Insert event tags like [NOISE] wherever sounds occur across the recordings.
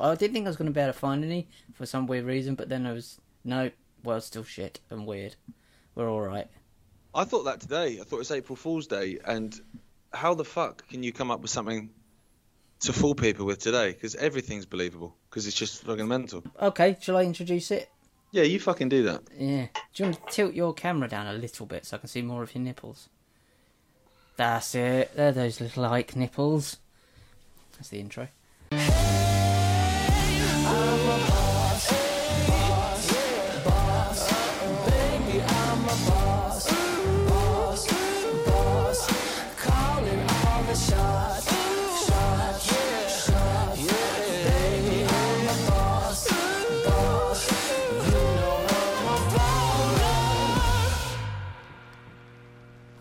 I didn't think I was going to be able to find any for some weird reason, but then I was no. Well, still shit and weird. We're all right. I thought that today. I thought it was April Fool's Day, and how the fuck can you come up with something to fool people with today? Because everything's believable. Because it's just fucking mental. Okay, shall I introduce it? Yeah, you fucking do that. Yeah. Do you want to tilt your camera down a little bit so I can see more of your nipples? That's it. They're those little Ike nipples. That's the intro.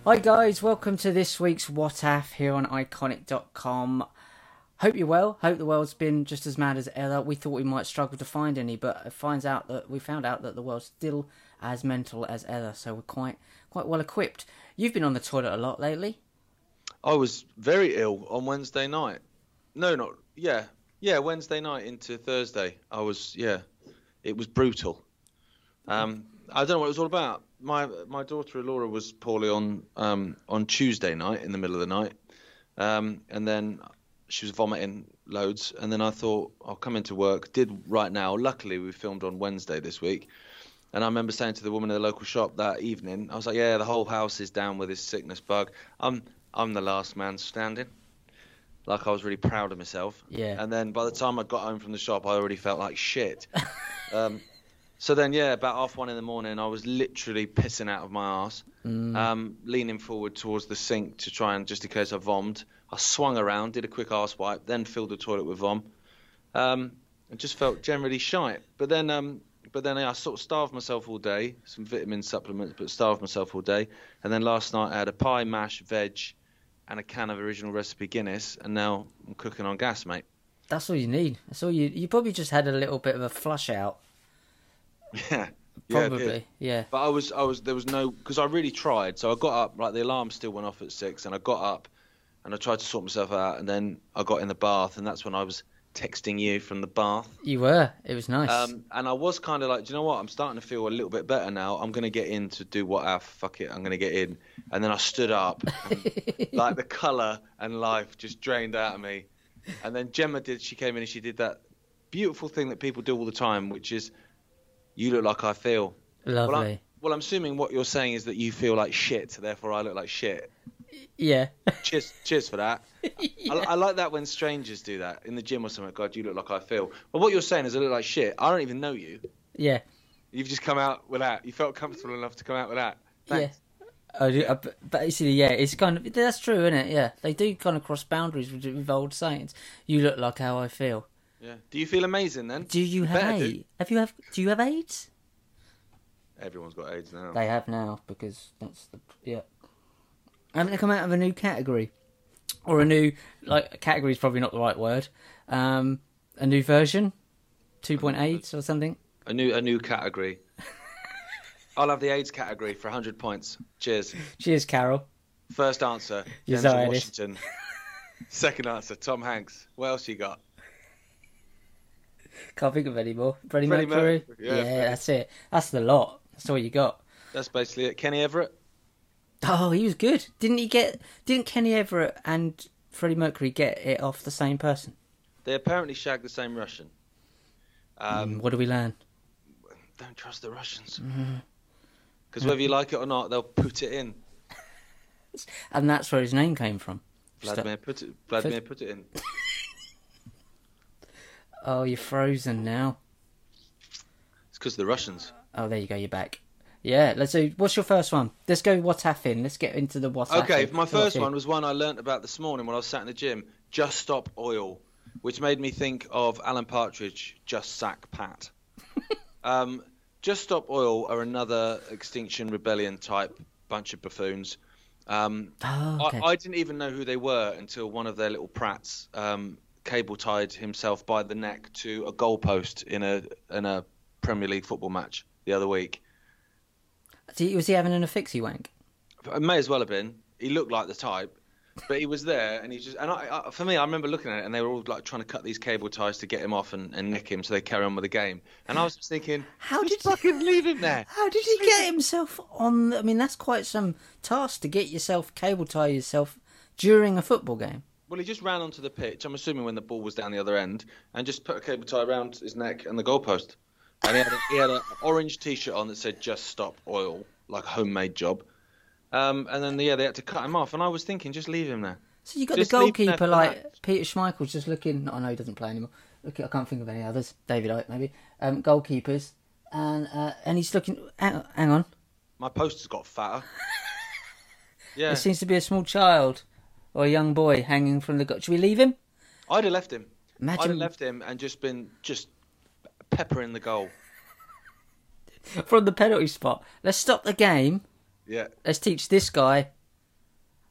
Hi guys, welcome to this week's What Af here on ickonic.com. Hope you're well. Hope the world's been just as mad as ever. We thought we might struggle to find any, but it finds out that we found out that the world's still as mental as ever. So we're quite quite well equipped. You've been on the toilet a lot lately. I was very ill on Wednesday night. No, not yeah, yeah. Wednesday night into Thursday. I was yeah. It was brutal. Um, I don't know what it was all about. My my daughter Laura was poorly on um, on Tuesday night in the middle of the night, um, and then she was vomiting loads. And then I thought I'll come into work. Did right now. Luckily, we filmed on Wednesday this week. And I remember saying to the woman in the local shop that evening, I was like, "Yeah, the whole house is down with this sickness bug. I'm I'm the last man standing." Like I was really proud of myself. Yeah. And then by the time I got home from the shop, I already felt like shit. [LAUGHS] um, so then, yeah, about half one in the morning, I was literally pissing out of my ass, um, leaning forward towards the sink to try and just in case I vommed. I swung around, did a quick arse wipe, then filled the toilet with vom. Um, and just felt generally shite. But then, um, but then I sort of starved myself all day, some vitamin supplements, but starved myself all day. And then last night I had a pie, mash, veg, and a can of original recipe Guinness, and now I'm cooking on gas, mate. That's all you need. That's all you. You probably just had a little bit of a flush out. [LAUGHS] Yeah. Probably. Yeah. But I was, I was, there was no, because I really tried. So I got up, like the alarm still went off at six, and I got up, and I tried to sort myself out, and then I got in the bath, and that's when I was texting you from the bath. You were. It was nice. Um, and I was kind of like, do you know what? I'm starting to feel a little bit better now. I'm gonna get in to do what I fuck it. I'm gonna get in. And then I stood up, and, [LAUGHS] like the colour and life just drained out of me. And then Gemma did. She came in and she did that beautiful thing that people do all the time, which is, you look like I feel. Well, I'm, Lovely. well, I'm assuming what you're saying is that you feel like shit, therefore I look like shit. Yeah. Cheers, cheers for that. [LAUGHS] I, I like that when strangers do that in the gym or something. God, you look like I feel. But what you're saying is I look like shit. I don't even know you. yeah. You've just come out with that. You felt comfortable enough to come out with that. Thanks. Yeah. Basically, yeah, it's kind of that's true, isn't it? Yeah, they do kind of cross boundaries with, with old sayings. You look like how I feel. Yeah. Do you feel amazing then? Do you have do. AIDS? Have you have? Do you have AIDS? Everyone's got AIDS now. They have now because that's the yeah. Haven't they come out of a new category, or a new like category is probably not the right word. Um, a new version, two point AIDS or something. A new a new category. [LAUGHS] I'll have the AIDS category for 100 points. Cheers. Cheers, Carol. First answer, Denzel Washington. [LAUGHS] Second answer, Tom Hanks. What else you got? Can't think of any more. Freddie, Freddie Mercury. Mercury, yeah, Freddie. that's it. That's the lot. That's all you got. That's basically it. Kenny Everett. Oh, he was good. Didn't he get? Didn't Kenny Everett and Freddie Mercury get it off the same person? They apparently shagged the same Russian. Um, Mm, what do we learn? Don't trust the Russians. Mm-hmm. Because whether you like it or not, they'll put it in. [LAUGHS] And that's where his name came from. Vladimir put it. Vladimir put it in. [LAUGHS] Oh, you're frozen now. It's because of the Russians. Oh, there you go. You're back. Yeah. Let's do. What's your first one? Let's go. What's happening? Let's get into the what Okay, my first one was one I learnt about this morning when I was sat in the gym. Just stop oil, which made me think of Alan Partridge. Just sack Pat. [LAUGHS] um, Just stop oil are another Extinction Rebellion type bunch of buffoons. Um, Oh, okay. I, I didn't even know who they were until one of their little prats um, cable tied himself by the neck to a goalpost in a in a Premier League football match the other week. Was he having an affixie wank? It may as well have been. He looked like the type. But he was there, and he just and I, I, for me, I remember looking at it, and they were all like trying to cut these cable ties to get him off and, and nick him, so they carry on with the game. And I was just thinking, How did- fucking leave him there? How did he get himself on? I mean, that's quite some task to get yourself cable tie yourself during a football game. Well, he just ran onto the pitch. I'm assuming when the ball was down the other end, and just put a cable tie around his neck and the goalpost. And he had a, he had an orange T-shirt on that said "Just Stop Oil," like a homemade job. Um, and then yeah, they had to cut him off. And I was thinking, just leave him there. So you got Just the leave him there goalkeeper like. Peter Schmeichel's just looking. I know he doesn't play anymore. Look, I can't think of any others. David Icke maybe. Um, goalkeepers, and uh, and he's looking. Hang, hang on. My poster's got fatter. [LAUGHS] Yeah, It seems to be a small child or a young boy hanging from the. gut. Should we leave him? I'd have left him. Imagine... I'd have left him and just been just peppering the goal. [LAUGHS] from the penalty spot. Let's stop the game. Yeah, Let's teach this guy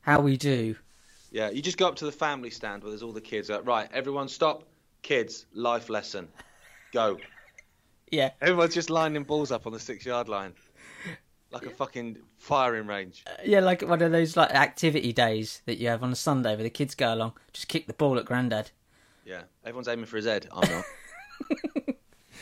how we do. yeah. You just go up to the family stand where there's all the kids. Like, right, everyone, stop. Kids, life lesson. Go. [LAUGHS] Yeah. Everyone's just lining balls up on the six-yard line, like a fucking firing range. Uh, yeah, like one of those like activity days that you have on a Sunday where the kids go along, just kick the ball at granddad. Yeah, everyone's aiming for his head. I'm not. [LAUGHS]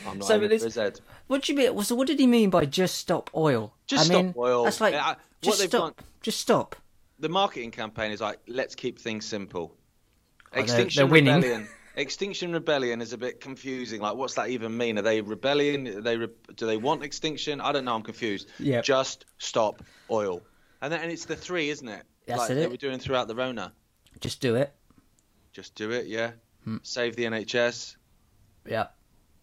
I'm not So aiming for his head. What do you mean? So what did he mean by just stop oil? Just I stop mean, oil. That's like Yeah, just stop. Just stop. The marketing campaign is like, let's keep things simple. Oh, they're- Extinction they're winning. Rebellion. [LAUGHS] Extinction Rebellion is a bit confusing. Like, what's that even mean? Are they rebellion? Are they re- do they want extinction? I don't know. I'm confused. Yeah. Just stop oil. And then and it's the three, isn't it? That's like it. they were doing throughout the Rona. Just do it. Just do it, yeah. Hmm. Save the NHS. Yeah.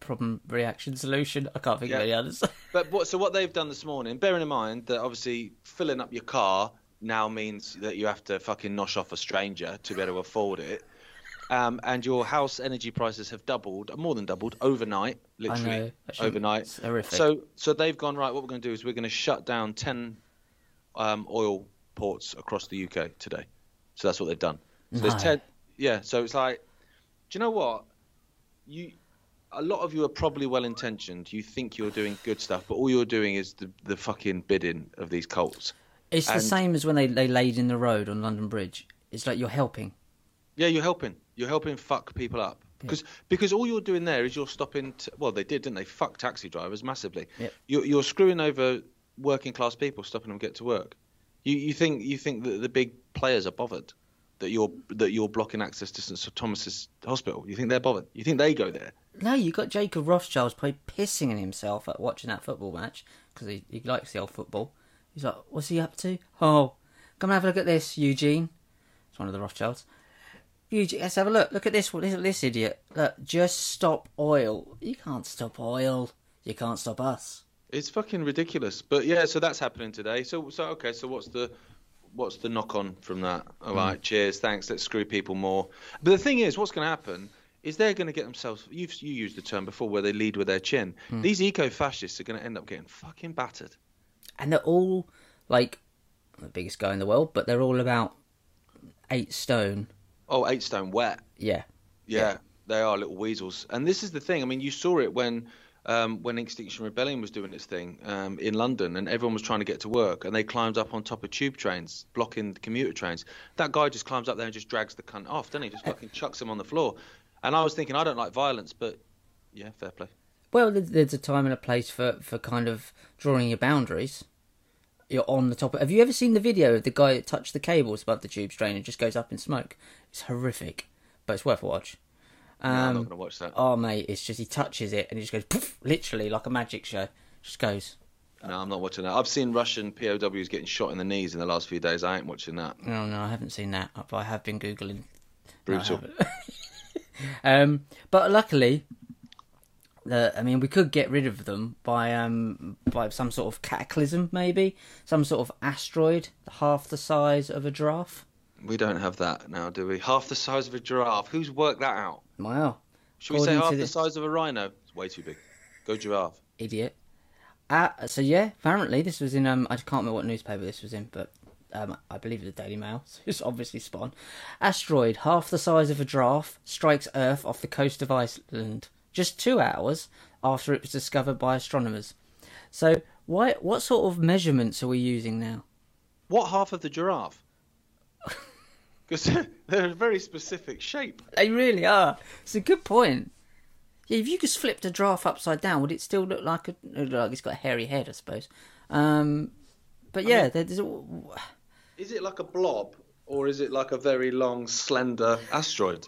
Problem, reaction, solution. I can't think Yeah. of any others. [LAUGHS] But what, so what they've done this morning, bearing in mind that obviously filling up your car now means that you have to fucking nosh off a stranger to be able to afford it. Um, and your house energy prices have doubled, more than doubled overnight, literally. Overnight. So, so they've gone right. What we're going to do is we're going to shut down ten um, oil ports across the UK today. So that's what they've done. So No. there's ten. Yeah. So it's like, do you know what? You, a lot of you are probably well intentioned. You think you're doing good stuff, but all you're doing is the the fucking bidding of these cults. it's the same as when they, they laid in the road on London Bridge. It's like you're helping. Yeah, you're helping. You're helping fuck people up because because all you're doing there is you're stopping. T- well, they did, didn't they? Fuck taxi drivers massively. Yep. You're you're screwing over working class people, stopping them get to work. You you think you think that the big players are bothered that you're that you're blocking access to St Thomas's Hospital? You think they're bothered? You think they go there? No, you got Jacob Rothschild's probably pissing in himself at watching that football match because he, he likes the old football. He's like, what's he up to? Oh, come and have a look at this, Eugene. It's one of the Rothschilds. Eugene, let's have a look. Look at this. Look at this idiot. Look, just stop oil. You can't stop oil. You can't stop us. It's fucking ridiculous. But yeah, so that's happening today. So so okay. So what's the what's the knock on from that? All right, mm. cheers, thanks. Let's screw people more. But the thing is, what's going to happen is they're going to get themselves. You've you used the term before, where they lead with their chin. Mm. These eco fascists are going to end up getting fucking battered. And they're all like the biggest guy in the world, but they're all about eight stone. Oh, eight stone wet. Yeah. Yeah, they are little weasels. And this is the thing. I mean, you saw it when um, when Extinction Rebellion was doing its thing um, in London, and everyone was trying to get to work, and they climbed up on top of tube trains, blocking the commuter trains. That guy just climbs up there and just drags the cunt off, doesn't he? Just fucking chucks him on the floor. And I was thinking, I don't like violence, but yeah, fair play. Well, there's a time and a place for, for kind of drawing your boundaries. You're on the top. Of, have you ever seen the video of the guy that touched the cables above the tube train and just goes up in smoke? It's horrific, but it's worth a watch. No, I'm Um, not going to watch that. oh mate, it's just he touches it and it just goes poof, literally like a magic show. Just goes. No, I'm not watching that. I've seen Russian POWs getting shot in the knees in the last few days. I ain't watching that. No, no, I haven't seen that, but I have been googling. Brutal. haven't. [LAUGHS] um, but luckily, the I mean, we could get rid of them by um by some sort of cataclysm, maybe some sort of asteroid half the size of a giraffe. We don't have that now, do we? Half the size of a giraffe. Who's worked that out? Wow, Should we say half the this- size of a rhino? It's way too big. Go giraffe. idiot. Uh, so yeah, apparently this was in um I can't remember what newspaper this was in, but um I believe it's the Daily Mail. [LAUGHS] So it's obviously Spawn. Asteroid half the size of a giraffe strikes Earth off the coast of Iceland just two hours after it was discovered by astronomers. So why what sort of measurements are we using now? What half of the giraffe? [LAUGHS] because [LAUGHS] they're a very specific shape. They really are. It's a good point. Yeah, if you just flipped a giraffe upside down, would it still look like a like it's got a hairy head? I suppose. Um, but yeah, mean- there's Is it like a blob, or is it like a very long, slender asteroid?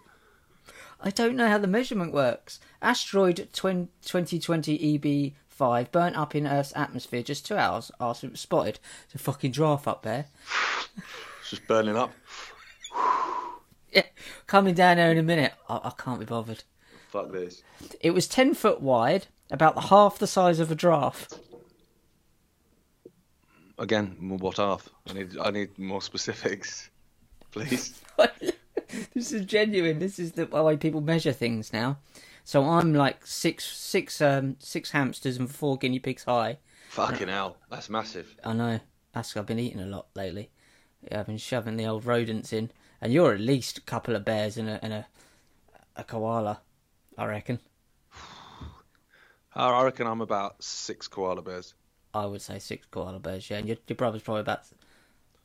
I don't know how the measurement works. Asteroid 20, 2020 EB5 burnt up in Earth's atmosphere just two hours after it was spotted. It's a fucking draft up there. It's just burning up. [LAUGHS] Yeah, coming down there in a minute. I, I can't be bothered. Fuck this. It was 10 foot wide, about half the size of a draft. Again, what half? I need I need more specifics, [LAUGHS] please. [LAUGHS] [LAUGHS] this is genuine. This is the way people measure things now. So I'm like six, six, um, six hamsters and four guinea pigs high. Fucking hell, that's massive. I know. That's I've been eating a lot lately. Yeah, I've been shoving the old rodents in, and you're at least a couple of bears and a and a, a koala, I reckon. I [SIGHS] I reckon I'm about six koala bears. I would say six koala bears. Yeah, and your your brother's probably about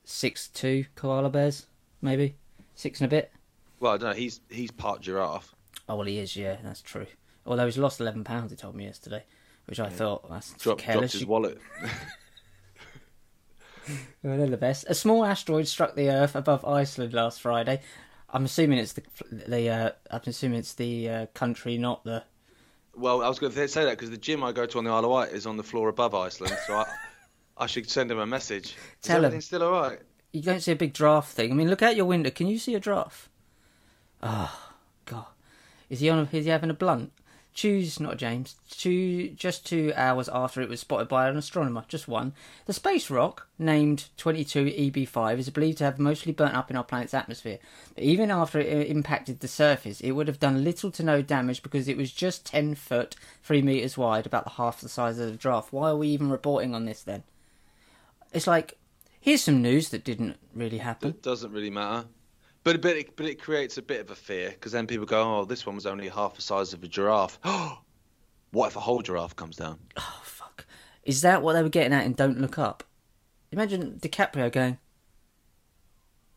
six two koala bears, maybe six and a bit. Well, I don't know. He's he's part giraffe. Oh well, he is. Yeah, that's true. Although he's lost eleven pounds, he told me yesterday, which I thought that's Drop, dropped his wallet. [LAUGHS] Well, they're the best. A small asteroid struck the Earth above Iceland last Friday. I'm assuming it's the the. Uh, I'm assuming it's the uh, country, not the. well, I was going to say that because the gym I go to on the Isle of Wight is on the floor above Iceland, so I I should send him a message. Is Tell him. everything still all right? You don't see a big draft thing. I mean, look out your window. Can you see a giraffe? Oh God, is he on? Is he having a blunt? Choose not James. Two just two hours after it was spotted by an astronomer, just one. The space rock, named 22 EB5, is believed to have mostly burnt up in our planet's atmosphere. But even after it uh, impacted the surface, it would have done little to no damage because it was just 10 foot, 3 meters wide, about half the size of the draft. Why are we even reporting on this then? It's like, here's some news that didn't really happen. It doesn't really matter. But but it, but it creates a bit of a fear because then people go, oh, this one was only half the size of a giraffe. [GASPS] what if a whole giraffe comes down? Oh fuck! Is that what they were getting at in Don't Look Up? Imagine DiCaprio going.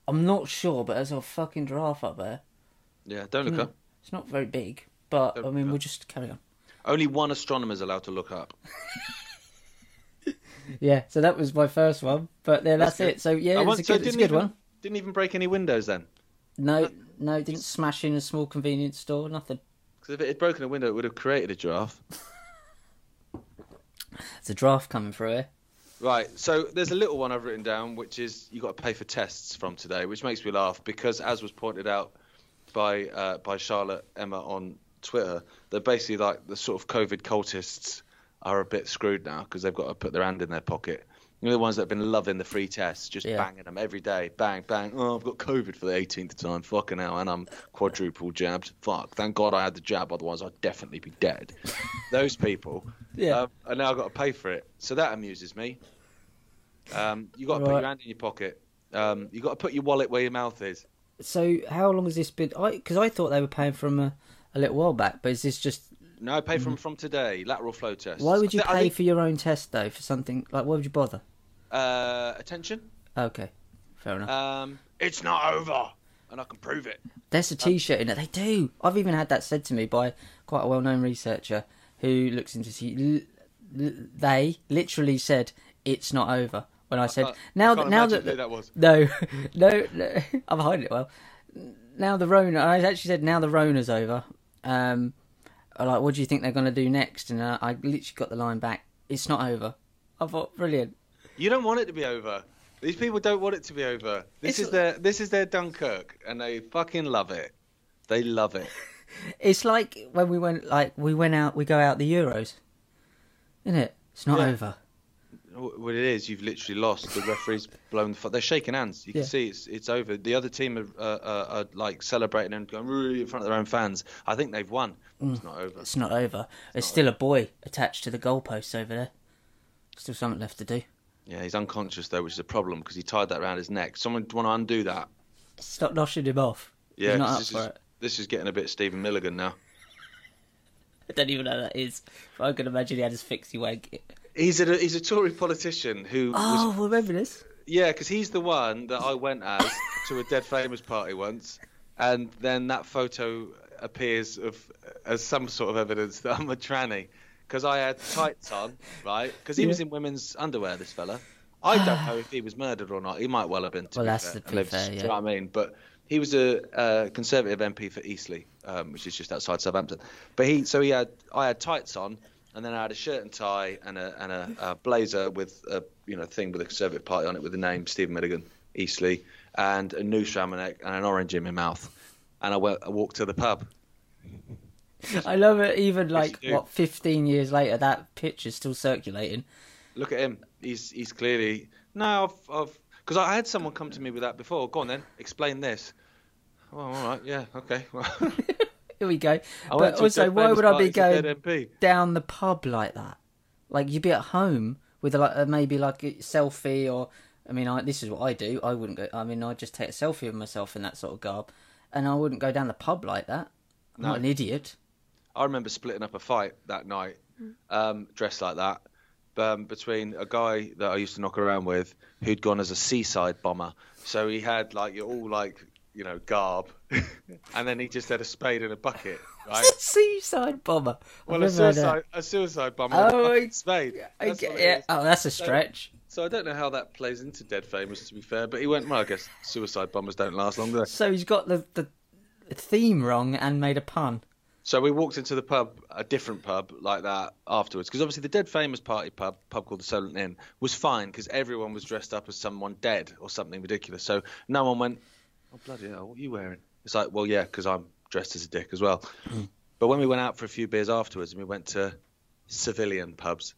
I'm not sure, but there's a fucking giraffe up there. Yeah, don't look Hmm. up. It's not very big, but Don't I mean, we'll just carry on. Only one astronomer is allowed to look up. [LAUGHS] Yeah, so that was my first one, but then that's, good. it. So yeah, I it's want- a so good, it's a good even, one. Didn't even break any windows then. No, no, it didn't smash in a small convenience store. Nothing. Because if it had broken a window, it would have created a draft. [LAUGHS] There's a draft coming through here. Right, so there's a little one I've written down, which is you got to pay for tests from today, which makes me laugh because, as was pointed out by uh, by Charlotte Emma on Twitter, they're basically like the sort of COVID cultists are a bit screwed now because they've got to put their hand in their pocket. You know the ones that have been loving the free tests, just Yeah. banging them every day, bang bang. Oh, I've got COVID for the 18th time, fucking hell, and I'm quadruple jabbed. Fuck, thank God I had the jab, otherwise I'd definitely be dead. [LAUGHS] Those people Yeah. um, and now I've got to pay for it. So that amuses me. Um, you got to put your hand in your pocket. Um, you got to put your wallet where your mouth is. So how long has this been? I because I thought they were paying from a, a little while back, but is this just? No, pay from from today. Lateral flow test. Mm. Why would you pay think- for your own test though? For something like why would you bother? Uh, attention? Okay, fair enough. Um, it's not over, and I can prove it. There's a T-shirt in it. They do. I've even had that said to me by quite a well-known researcher who looks into. T- l- l- they literally said it's not over when I said can't- now I that can't now that who that was. no [LAUGHS] no no [LAUGHS] I'm hiding it well. Now the Rona. I actually said now the Rona's over. Um, I'm like what do you think they're going to do next? And uh, I literally got the line back. It's not over. I thought brilliant. You don't want it to be over. These people don't want it to be over. This It's- is their this is their Dunkirk, and they fucking love it. They love it. [LAUGHS] It's like when we went like we went out. We go out the Euros, isn't it? It's not Yeah. over. What it is, you've literally lost. The referee's blown. The fu- They're shaking hands. You can Yeah. see it's it's over. The other team are, uh, uh, are like celebrating and going really in front of their own fans. I think they've won. It's not over. It's not over. There's still a boy attached to the goalposts over there. Still something left to do. Yeah, he's unconscious though, which is a problem because he tied that around his neck. Someone want to undo that? Stop noshing him off. Yeah, He's not 'cause up this is this is getting a bit Stephen Milligan now. [LAUGHS] I don't even know who that is. But I can imagine he had his fixie wank. He's a he's a Tory politician who was Oh, remember this? Yeah, because he's the one that I went as [LAUGHS] to a dead famous party once, and then that photo appears of as some sort of evidence that I'm a tranny because I had tights on, right? Because he was in women's underwear. This fella, I don't know if he was murdered or not. He might well have been. To Well, be that's fair, the- and to be lived, fair, do you yeah. know what I mean? But he was a, a Conservative MP for Eastleigh, um, which is just outside Southampton. But he, so he had, I had tights on, and then I had a shirt and tie and a and a, a blazer with a you know thing with a Conservative Party on it with the name Stephen Milligan, Eastleigh, and a noose around my neck and an orange in my mouth, and I, went, I walked to the pub. [LAUGHS] I love it. Even like do. what, fifteen years later, that picture's still circulating. Look at him. He's he's clearly no. I've I've because I had someone come to me with that before. Go on then, explain this. Oh, all right, yeah, okay. [LAUGHS] Here we go. I but also, why would I be going down the pub like that? Like you'd be at home with a, like a, maybe like a selfie or. I mean, I, this is what I do. I wouldn't go. I mean, I'd just take a selfie of myself in that sort of garb, and I wouldn't go down the pub like that. I'm No. not an idiot. I remember splitting up a fight that night, um, dressed like that, um, between a guy that I used to knock around with who'd gone as a seaside bomber. So he had like you're all like you know garb, [LAUGHS] and then he just had a spade and a bucket, [LAUGHS] right? Seaside bomber. I've Well, a never heard of that. suicide, a suicide bomber, Oh, with a I- spade. That's get- yeah. Oh, that's a stretch. So I don't know how that plays into Dead Famous, to be fair. But he went, well, I guess suicide bombers don't last long, do they? So he's got the, the theme wrong and made a pun. So we walked into the pub, a different pub like that afterwards, because obviously the Dead Famous party pub, pub called the Solent Inn, was fine because everyone was dressed up as someone dead or something ridiculous. So no one went, oh bloody hell, what are you wearing? It's like, well, yeah, because I'm dressed as a dick as well. But when we went out for a few beers afterwards and we went to civilian pubs,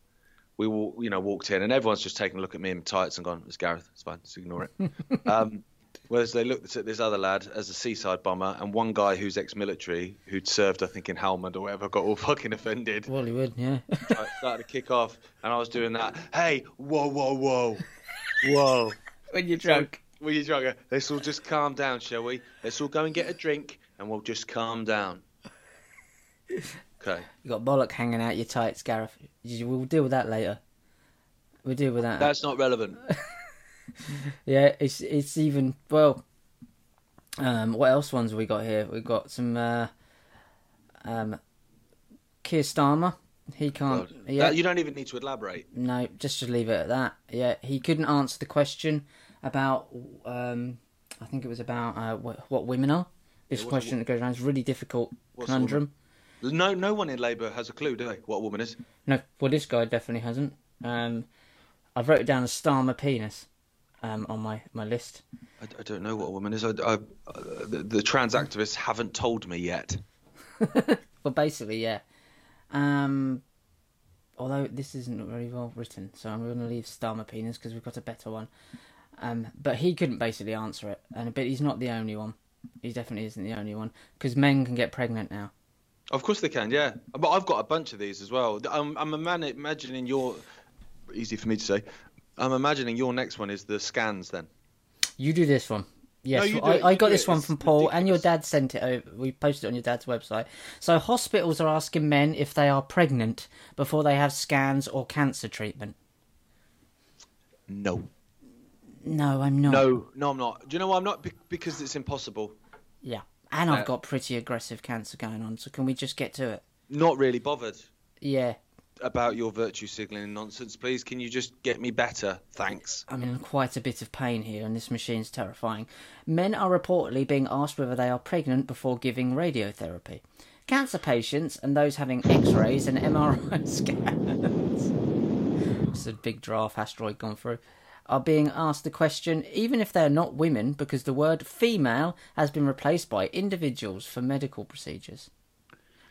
we you know walked in and everyone's just taking a look at me in tights and gone, it's Gareth, it's fine, just ignore it. [LAUGHS] um, whereas they looked at this other lad as a seaside bomber and one guy who's ex-military who'd served, I think, in Helmand or whatever, got all [LAUGHS] fucking offended. Well, he would, yeah. I started to kick off and I was doing that. Hey, whoa, whoa, whoa, whoa. when you're drunk. when you're drunk? Let's all just calm down, shall we? Let's all go and get a drink and we'll just calm down. Okay. You got bollock hanging out your tights, Gareth. We'll deal with that later. We'll deal with that. That's not relevant. [LAUGHS] [LAUGHS] Yeah, it's it's even well. Um, what else ones have we got here? We've got some. Uh, um, Keir Starmer. He can't. God. Yeah, That- you don't even need to elaborate. no, just to leave it at that. Yeah, he couldn't answer the question about. Um, I think it was about uh, what, what women are. This a question that goes around is really difficult conundrum. No, no one in Labour has a clue, do they? What a woman is. No, well, this guy definitely hasn't. Um, I've wrote it down as Starmer penis um, on my, my list. I, I don't know what a woman is. I, I, uh, the, the trans activists haven't told me yet. [LAUGHS] Well, basically, yeah. Um, although this isn't very well written, so I'm going to leave Starmer penis because we've got a better one. Um, but he couldn't basically answer it, and but he's not the only one. He definitely isn't the only one because men can get pregnant now. Of course they can, yeah. But I've got a bunch of these as well. I'm, I'm imagining your. Easy for me to say. I'm imagining your next one is the scans then. You do this one. Yes, you do I, I got this one from Paul, and your dad sent it over. We posted it on your dad's website. So hospitals are asking men if they are pregnant before they have scans or cancer treatment. No. No, I'm not. No, no, I'm not. Do you know why I'm not? Be- because it's impossible. Yeah, and I've Uh, got pretty aggressive cancer going on. So can we just get to it? Not really bothered Yeah, about your virtue signaling nonsense. Please, can you just get me better? Thanks. I'm in quite a bit of pain here, and this machine's terrifying. Men are reportedly being asked whether they are pregnant before giving radiotherapy. Cancer patients and those having X-rays and MRI [LAUGHS] scans. it's a big draft asteroid gone through. Are being asked the question, even if they are not women, because the word female has been replaced by individuals for medical procedures.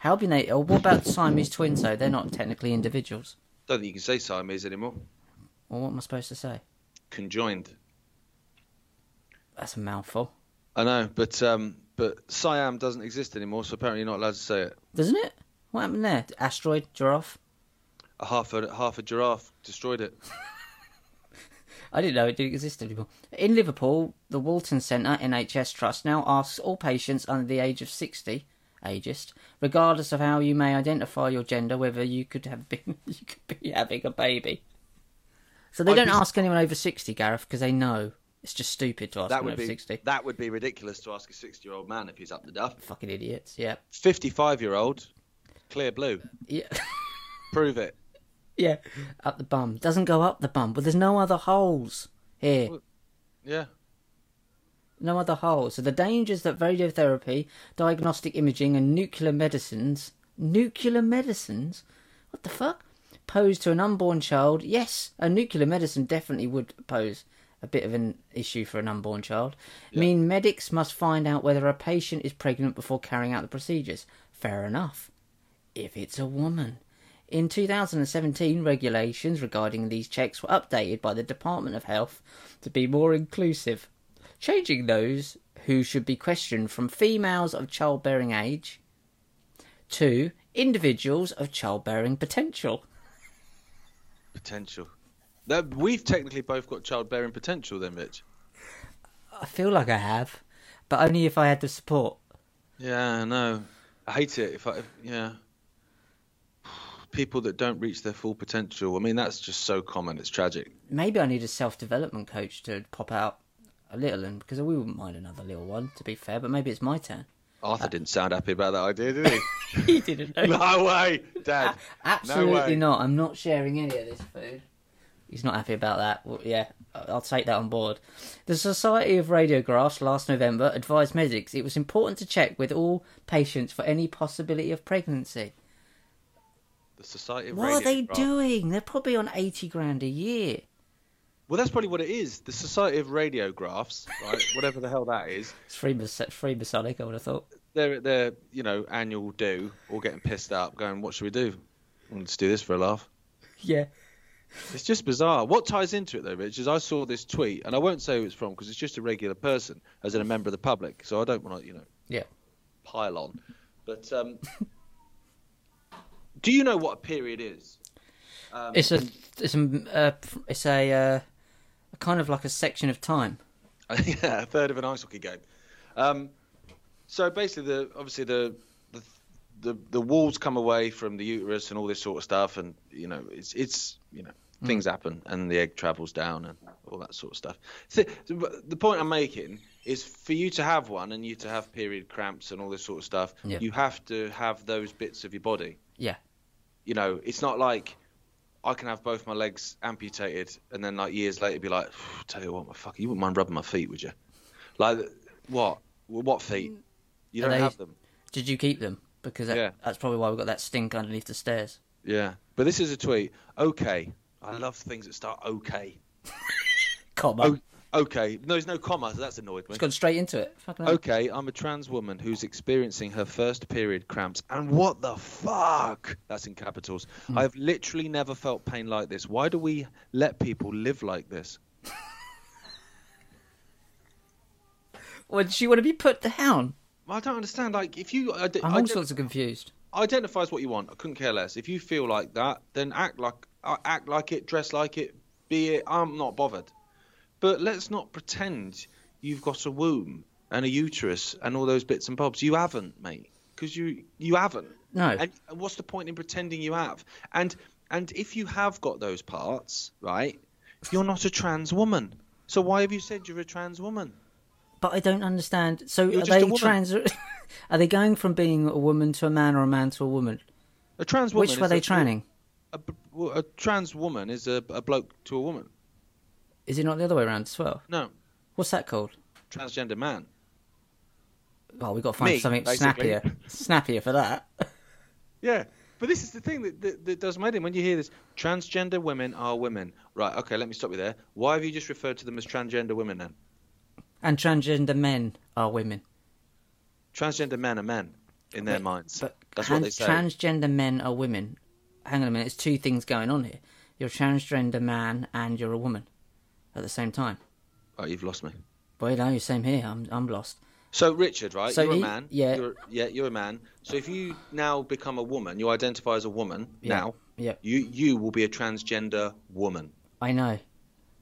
How? Or what about Siamese twins? Though they're not technically individuals. Don't think you can say Siamese anymore. Well, what am I supposed to say? Conjoined. That's a mouthful, I know, but um, but Siam doesn't exist anymore, so apparently you're not allowed to say it. doesn't it? What happened there? Asteroid, giraffe. A half a half a giraffe destroyed it. [LAUGHS] I didn't know it didn't exist anymore. In Liverpool, the Walton Centre NHS Trust now asks all patients under the age of 60, ageist, regardless of how you may identify your gender, whether you could have been [LAUGHS] you could be having a baby. So they I'd don't be- ask anyone over 60, Gareth, because they know it's just stupid to ask That would over be 60. that would be ridiculous to ask a sixty-year-old man if he's up to duff. Fucking idiots, yeah. Fifty-five-year-old, clear blue. Yeah. Prove it. [LAUGHS] yeah. Up the bum. Doesn't go up the bum, but there's no other holes here. Yeah. No other holes. So the dangers that radiotherapy, diagnostic imaging, and nuclear medicines, nuclear medicines, what the fuck, pose to an unborn child. Yes, a nuclear medicine definitely would pose a bit of an issue for an unborn child. Mean medics must find out whether a patient is pregnant before carrying out the procedures. Fair enough. If it's a woman. In 2017, regulations regarding these checks were updated by the Department of Health to be more inclusive, changing those who should be questioned from females of childbearing age to individuals of childbearing potential. Potential. That we've technically both got childbearing potential, then, Rich. I feel like I have, but only if I had the support. Yeah, I know. I hate it. If I, if, yeah. [SIGHS] People that don't reach their full potential. I mean, that's just so common. It's tragic. Maybe I need a self development coach to pop out a little, and because we wouldn't mind another little one, to be fair. But maybe it's my turn. Arthur uh, didn't sound happy about that idea, did he? [LAUGHS] he didn't know. no way, Dad. Absolutely way. not. I'm not sharing any of this food. He's not happy about that. Well, yeah, I'll take that on board. The Society of Radiographs last November advised medics it was important to check with all patients for any possibility of pregnancy. The Society of What are they doing? They're probably on 80 grand a year. Well, that's probably what it is. The Society of Radiographs, right? [LAUGHS] whatever the hell that is. It's free, Mas- free Masonic, I would have thought. Their their you know annual do, all getting pissed up, going, "What should we do? Let's do this for a laugh." [LAUGHS] Yeah. It's just bizarre. What ties into it though, Rich, is I saw this tweet, and I won't say who it's from because it's just a regular person, as in a member of the public. So I don't want to, you know, Yeah. pile on. But um, [LAUGHS] do you know what a period is? Um, It's a, it's a, uh, it's a, uh, kind of like a section of time. [LAUGHS] yeah, a third of an ice hockey game. Um, so basically, the obviously the, the the the walls come away from the uterus and all this sort of stuff, and you know it's it's you know things happen and the egg travels down and all that sort of stuff. So, the point I'm making is for you to have one and you to have period cramps and all this sort of stuff, Yeah. you have to have those bits of your body. Yeah. You know, it's not like I can have both my legs amputated and then like years later be like, tell you what, my fuck, you wouldn't mind rubbing my feet, would you? Like, what? What feet? Mm. You Are don't they- have them. Did you keep them? Because that, Yeah. that's probably why we got that stink underneath the stairs. Yeah. But this is a tweet. Okay. I love things that start okay. [LAUGHS] Comma. Oh, okay. No, there's no comma, so that's annoyed me. It's gone straight into it. Fucking hell. Okay, I'm a trans woman who's experiencing her first period cramps. And what the fuck? That's in capitals. I've literally never felt pain like this. Why do we let people live like this? [LAUGHS] Would she want to be put down? I don't understand. Like, if you ide- I'm all ident- sorts of confused. identify as what you want, I couldn't care less. If you feel like that, then act like uh, act like it, dress like it, be it. I'm not bothered. But let's not pretend you've got a womb and a uterus and all those bits and bobs. You haven't, mate, because you you haven't. No. And what's the point in pretending you have? And and if you have got those parts, right, you're not a trans woman. So why have you said you're a trans woman? But I don't understand. So You're are they trans? [LAUGHS] are they going from being a woman to a man or a man to a woman? A trans woman. Which were they? A, a, a trans woman is a, a bloke to a woman. Is it not the other way around as well? No, What's that called? transgender man. Well, we've got to find Me, something basically. snappier. snappier for that. [LAUGHS] Yeah, but this is the thing that, that, that does my in. When you hear this, transgender women are women. Right, okay, let me stop you there. Why have you just referred to them as transgender women then? And transgender men are women. Transgender men are men in their Wait, minds. But That's trans- what they say. transgender men are women. Hang on a minute. There's two things going on here. You're a transgender man and you're a woman at the same time. Oh, you've lost me. Well, no, same here. I'm I'm lost. So Richard, right? So you're he- a man. yeah. You're, yeah, you're a man. So if you now become a woman, you identify as a woman. Yeah. Now, Yeah, you you will be a transgender woman. I know.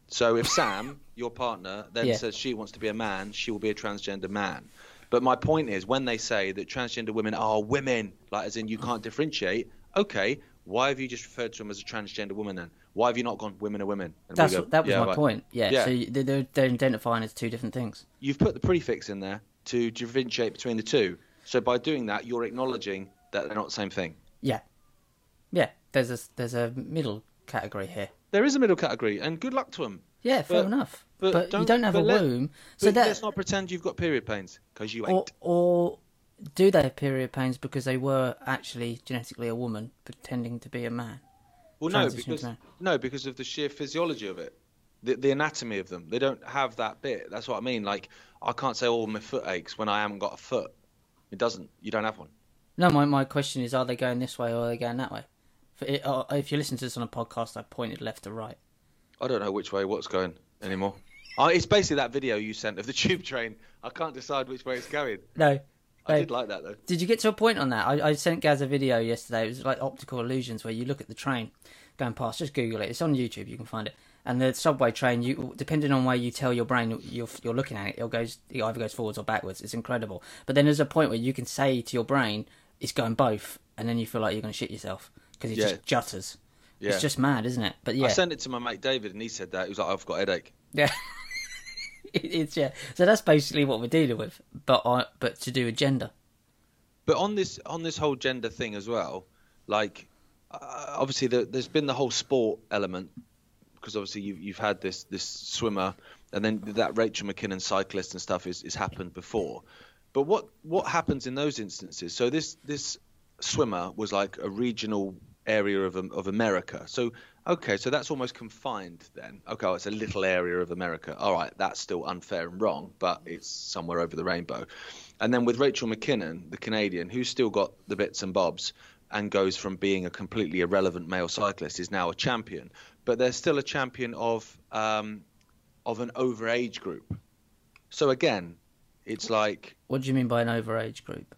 So if Sam, [LAUGHS] your partner, then Yeah. says she wants to be a man, she will be a transgender man. But my point is, when they say that transgender women are women, like as in you can't differentiate, okay, Why have you just referred to them as a transgender woman then? Why have you not gone women are women? And That's go, that was "Yeah, my right." point. Yeah. Yeah. So they're they're identifying as two different things. You've put the prefix in there to differentiate between the two. So by doing that, you're acknowledging that they're not the same thing. Yeah. Yeah. There's a there's a middle category here. There is a middle category, and good luck to them. Yeah, fair But- so but But, you don't- don't have a let- womb, so that let's not pretend you've got period pains because you or ain't. or do they have period pains because they were actually genetically a woman pretending to be a man? Well, no, because no, because of the sheer physiology of it, the, the anatomy of them. They don't have that bit. That's what I mean. Like I can't say, "Oh, my foot aches" when I haven't got a foot. It doesn't. You don't have one. No, my my question is: Are they going this way or are they going that way? For it, uh, if you listen to this on a podcast, I pointed left to right. I don't know which way what's going anymore. I, it's basically that video you sent of the [LAUGHS] tube train. I can't decide which way it's going. No. I did like that though. Did you get to a point on that? I, I sent Gaz a video yesterday. It was like optical illusions where you look at the train going past. Just Google it. It's on YouTube. You can find it. And the subway train, you depending on where you tell your brain you're you're looking at it, it goes it either goes forwards or backwards. It's incredible. But then there's a point where you can say to your brain it's going both, and then you feel like you're going to shit yourself because it Yeah. just jutters. Yeah. It's just mad, isn't it? But yeah, I sent it to my mate David, and he said that he was like, "I've got a headache." yeah. [LAUGHS] [LAUGHS] It- it's yeah. So that's basically what we're dealing with, but I, but to do with gender. But on this on this whole gender thing as well, like uh, obviously the, there's been the whole sport element because obviously you've you've had this this swimmer and then that Rachel McKinnon cyclist and stuff is is happened before. But what what happens in those instances? So this this swimmer was like a regional area of of America. So okay, so that's almost confined then. Okay, well, it's a little area of America. All right, that's still unfair and wrong, but it's somewhere over the rainbow. And then with Rachel McKinnon, the Canadian, who's still got the bits and bobs and goes from being a completely irrelevant male cyclist is now a champion. But they're still a champion of um, of an overage group. So again, it's like What do you mean by an overage group?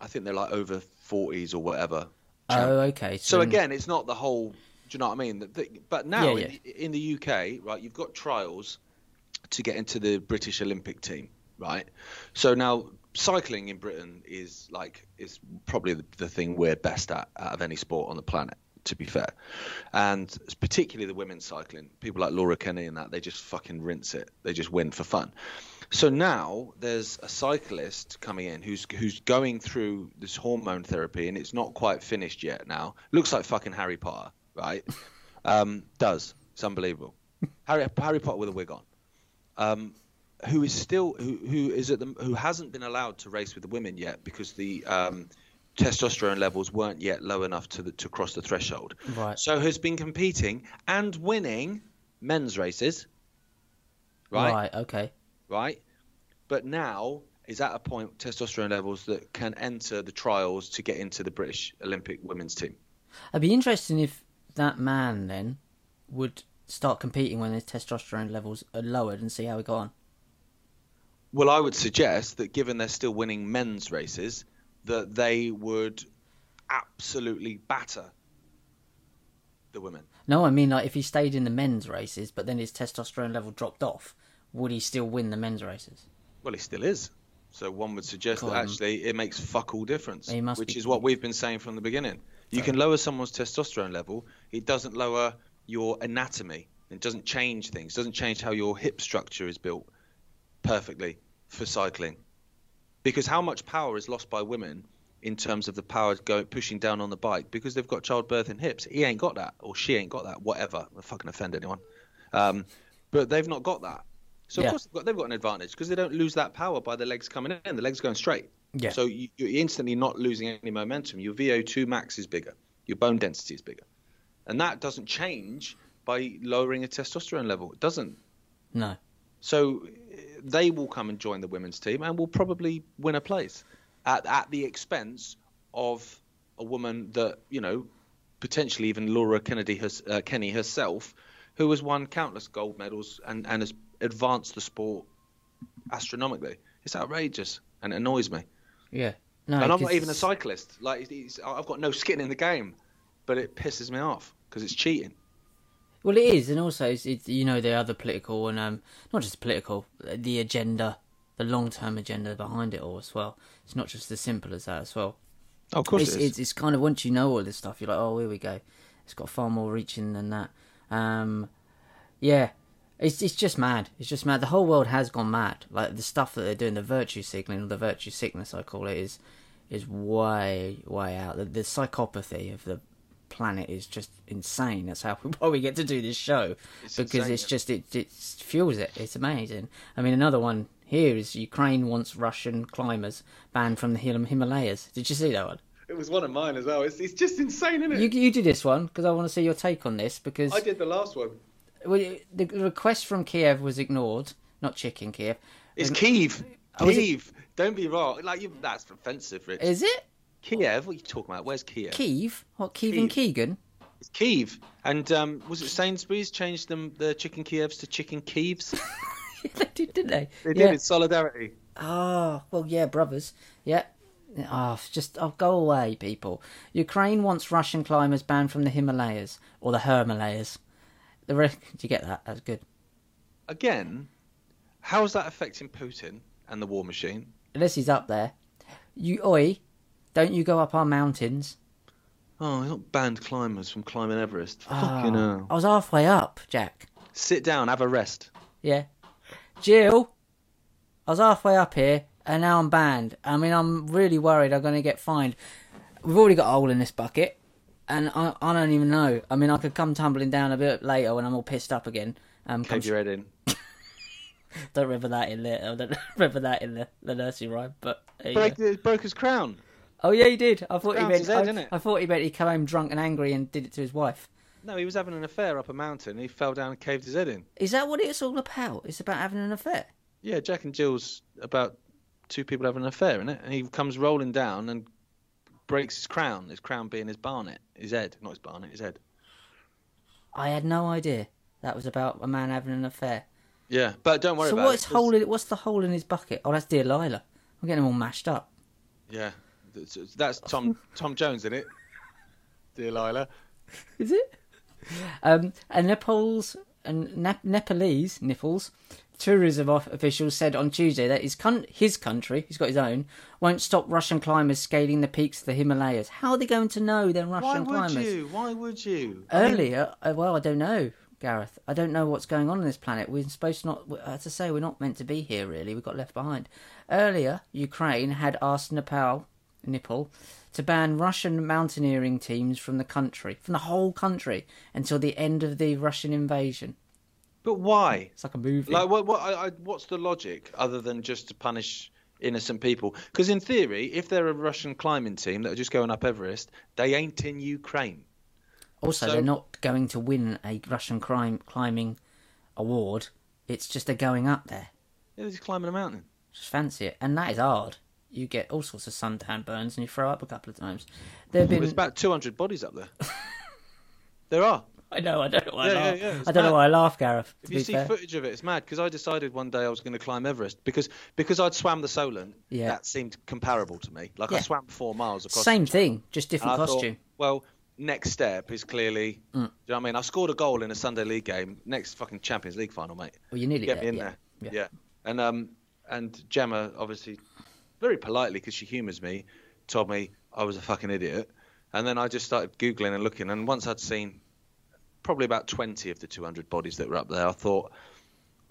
I think they're like over 40s or whatever. Oh, okay. So again, it's not the whole. Do you know what I mean? But now Yeah, In, the, in the UK, right, you've got trials to get into the British Olympic team, right? So now cycling in Britain is like is probably the, the thing we're best at out of any sport on the planet. To be fair, and particularly the women's cycling, people like Laura Kenny and that they just fucking rinse it. They just win for fun. So now there's a cyclist coming in who's who's going through this hormone therapy and it's not quite finished yet. Now looks like fucking Harry Potter, right? Um, does it's unbelievable. [LAUGHS] Harry Harry Potter with a wig on. Um, who is still who who is at the who hasn't been allowed to race with the women yet because the um, testosterone levels weren't yet low enough to the, to cross the threshold. Right. So has been competing and winning men's races. Right right. Okay. right? But now is at a point testosterone levels that can enter the trials to get into the British Olympic women's team. It'd be interesting if that man then would start competing when his testosterone levels are lowered and see how he got on. Well, I would suggest that given they're still winning men's races, that they would absolutely batter the women. No, I mean like if he stayed in the men's races, but then his testosterone level dropped off, would he still win the men's races? Well, he still is. So one would suggest Go that actually it makes fuck all difference, which be- is what we've been saying from the beginning. You can lower someone's testosterone level. It doesn't lower your anatomy. It doesn't change things. It doesn't change how your hip structure is built perfectly for cycling. Because how much power is lost by women in terms of the power going pushing down on the bike because they've got childbirth and hips. He ain't got that, or she ain't got that. Whatever. I fucking offend anyone. Um, but they've not got that. So Yeah. of course they've got, they've got an advantage because they don't lose that power by the legs coming in. The legs going straight. Yeah. So you, you're instantly not losing any momentum. Your VO2 max is bigger. Your bone density is bigger, and that doesn't change by lowering a testosterone level. It doesn't. No. So uh, they will come and join the women's team and will probably win a place at, at the expense of a woman that, you know, potentially even Laura Kennedy has, uh, Kenny herself, who has won countless gold medals and, and has advanced the sport astronomically. It's outrageous and it annoys me. Yeah. No. and I'm not even a cyclist. Like, it's, it's, I've got no skin in the game, but it pisses me off because it's cheating. Well, it is, and also it's, it's you know the other political and um not just political, the agenda, the long term agenda behind it all as well. It's not just as simple as that as well. Oh, of course it's, it is. it's, it's kind of once you know all this stuff, you're like, oh, here we go. It's got far more reaching than that. Um, yeah, it's it's just mad. It's just mad. The whole world has gone mad. Like the stuff that they're doing, the virtue signaling, the virtue sickness, I call it, is is way way out. The, the psychopathy of the planet is just insane. That's how [LAUGHS] why we get to do this show It's because insane, it's just it it fuels it. It's amazing. I mean, another one here is Ukraine wants Russian climbers banned from the Himalayas. Did you see that one? It was one of mine as well. It's, it's just insane, isn't it? You you do this one because I want to see your take on this because I did the last one. Well, the request from Kiev was ignored. Not chicken Kiev. It's Kiev. Oh, is it- Kiev. Don't be wrong. Like you, that's offensive, Rich. Is it Kiev. What are you talking about? Where's Kiev? Kiev? What Kiev and Keegan? It's Kiev. And um, was it Sainsbury's changed them the chicken Kievs to chicken Kievs? [LAUGHS] [LAUGHS] they did, didn't they? They did yeah. in solidarity. Oh, well, yeah, brothers. Yeah. Oh, just oh, go away, people. Ukraine wants Russian climbers banned from the Himalayas or the Himalayas. The re- do you get that? That's good. Again, how's that affecting Putin and the war machine? Unless he's up there. You, oi, don't you go up our mountains? Oh, he's not banned climbers from climbing Everest. Oh, Fucking hell. I was halfway up, Jack. Sit down, have a rest. Yeah. Jill, I was halfway up here and now I'm banned. I mean, I'm really worried I'm going to get fined. We've already got a hole in this bucket and I, I don't even know. I mean, I could come tumbling down a bit later when I'm all pissed up again. Um, Cave your head in. [LAUGHS] don't remember that in the, I don't [LAUGHS] remember that in the, the nursery rhyme, but there you Break, broke his crown. Oh yeah, he did. I thought he meant. head, I? I thought he meant he came home drunk and angry and did it to his wife. No, he was having an affair up a mountain. He fell down and caved his head in. Is that what it's all about? It's about having an affair. Yeah, Jack and Jill's about two people having an affair, isn't it? And he comes rolling down and breaks his crown. His crown being his barnet, his head, not his barnet, his head. I had no idea that was about a man having an affair. Yeah, but don't worry So about what's it. 'cause- hole in, what's the hole in his bucket? Oh, that's dear Lila. I'm getting them all mashed up. Yeah, that's, that's Tom Tom Jones in it. Dear Lila. Is it? Um, and Nepal's and Nep- Nepalese nipples tourism off- officials said on Tuesday that his con- his country, he's got his own, won't stop Russian climbers scaling the peaks of the Himalayas. How are they going to know they're Why Russian would climbers? you? Why would you? Earlier, uh, well, I don't know, Gareth. I don't know what's going on on this planet. We're supposed to not, as I say, we're not meant to be here. Really, we got left behind. Earlier, Ukraine had asked Nepal, Nepal, to ban Russian mountaineering teams from the country, from the whole country, until the end of the Russian invasion. But why? It's like a movie. Like, what? What? I, I, what's the logic other than just to punish innocent people? Because in theory, if they're a Russian climbing team that are just going up Everest, they ain't in Ukraine. also, so- they're not going to win a Russian crime climbing award. It's just they're going up there. Yeah, they're just climbing a mountain. Just fancy it, and that is hard. You get all sorts of suntan burns, and you throw up a couple of times. There have been. There's about 200 bodies up there. [LAUGHS] there are. [LAUGHS] I know. I don't know why Yeah, I laugh. yeah, it's I don't know why I laugh, Gareth. If you see fair. footage of it, it's mad because I decided one day I was going to climb Everest because because I'd swam the Solent. Yeah. That seemed comparable to me. Like I swam four miles across. Same thing, just different I thought, costume. well, next step is clearly. Mm. Do you know what I mean? I scored a goal in a Sunday league game. Next fucking Champions League final, mate. Well, you're nearly Get there. me in yeah. there. Yeah. Yeah. And um and Gemma obviously very politely because she humours me told me I was a fucking idiot. And then I just started googling and looking and once I'd seen probably about 20 of the 200 bodies that were up there, I thought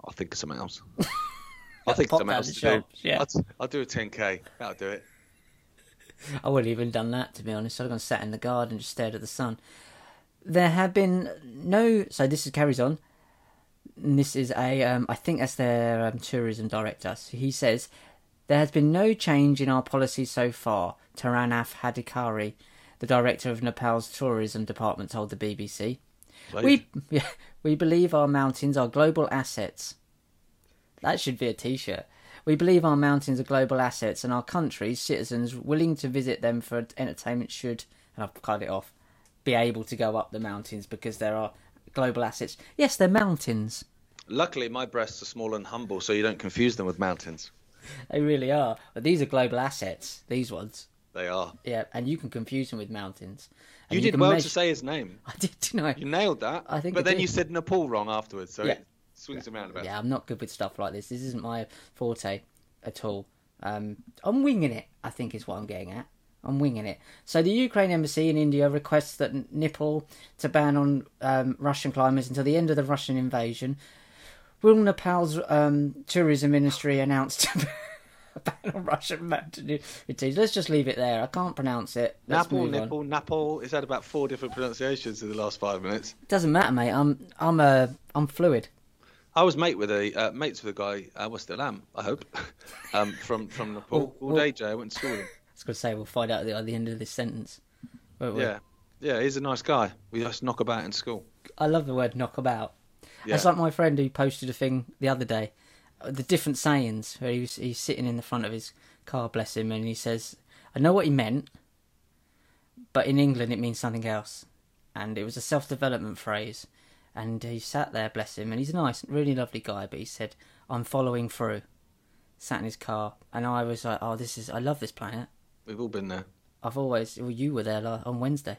I'll think of something else. [LAUGHS] I'll think of something else to shops, do. yeah. I'll, I'll do a 10k. That'll do it. I wouldn't even done that to be honest. I'd have gone sat in the garden and just stared at the sun. There have been no. So this is carries on. And this is a. Um, I think that's their um, tourism director. So he says there has been no change in our policy so far. Taranath Adhikari, the director of Nepal's tourism department, told the BBC. We yeah, [LAUGHS] we believe our mountains are global assets. That should be a T-shirt. We believe our mountains are global assets, and our country's citizens willing to visit them for entertainment should, and I've cut it off, be able to go up the mountains because there are global assets. Yes, they're mountains. Luckily, my breasts are small and humble, so you don't confuse them with mountains. They really are. But these are global assets. These ones. They are. Yeah, and you can confuse them with mountains. And You, did well measure- to say his name. [LAUGHS] I did, didn't I? You nailed that. I think But I then did. you said Nepal wrong afterwards, so Yeah. it swings and roundabouts. Yeah, I'm not good with stuff like this. This isn't my forte at all. Um, I'm winging it. I think is what I'm getting at. I'm winging it. So the Ukraine embassy in India requests that Nepal to ban on um, Russian climbers until the end of the Russian invasion. Will Nepal's um, tourism ministry announced [LAUGHS] [LAUGHS] a ban on Russian mountaineers? Let's just leave it there. I can't pronounce it. Let's Napple, nipple, napple. It's had about four different pronunciations in the last five minutes. Doesn't matter, mate. I'm I'm uh, I'm fluid. I was mate with a uh, mates with a guy. I uh, still am. I hope. [LAUGHS] um, from from Nepal. Well, All day, Jay. I went to school with him. I was going to say we'll find out at the, at the end of this sentence. Yeah, yeah. He's a nice guy. We just knock about in school. I love the word knockabout. Yeah. It's like my friend who posted a thing the other day, the different sayings where he was, he's sitting in the front of his car, bless him, and he says, "I know what he meant, but in England it means something else," and it was a self-development phrase. And he sat there, bless him, and he's a nice, really lovely guy. But he said, "I'm following through." Sat in his car, and I was like, "Oh, this is, I love this planet. We've all been there. I've always, well, you were there like, on Wednesday,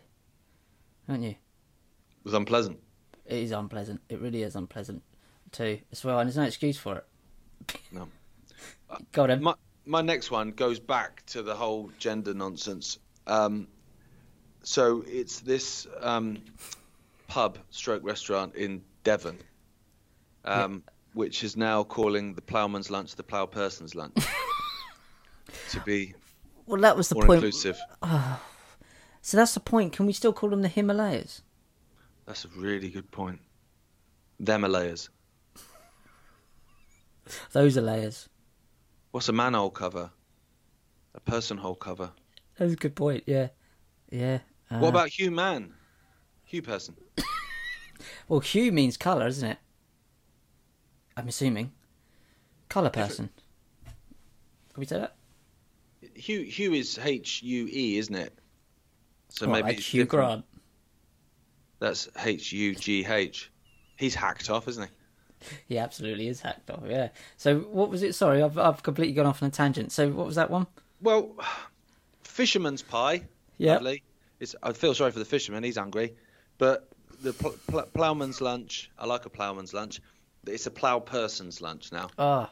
weren't you?" It was unpleasant. It is unpleasant. It really is unpleasant too, as well. And there's no excuse for it. No. Got him. My my next one goes back to the whole gender nonsense. Um, so it's this um, pub stroke restaurant in Devon, um, which is now calling the ploughman's lunch the ploughperson's lunch [LAUGHS] to be Well, that was the more point. inclusive. [SIGHS] So that's the point. Can we still call them the Himalayas? That's a really good point. Them layers. Those are layers. What's a manhole cover? A person hole cover. That's a good point. Yeah, yeah. Uh, What about Hugh Man? Hugh person. [COUGHS] Well, hue means colour, isn't it? I'm assuming. Colour person. Can we say that? Hugh Hugh is H U E, isn't it? So maybe like Hugh different. Grant. That's H U G H. He's hacked off, isn't he? He absolutely is hacked off. Yeah. So what was it? Sorry, I've I've completely gone off on a tangent. So what was that one? Well, fisherman's pie. Yeah. It's, I feel sorry for the fisherman. He's angry, but the pl- pl- ploughman's lunch. I like a ploughman's lunch. It's a plough person's lunch now. Ah,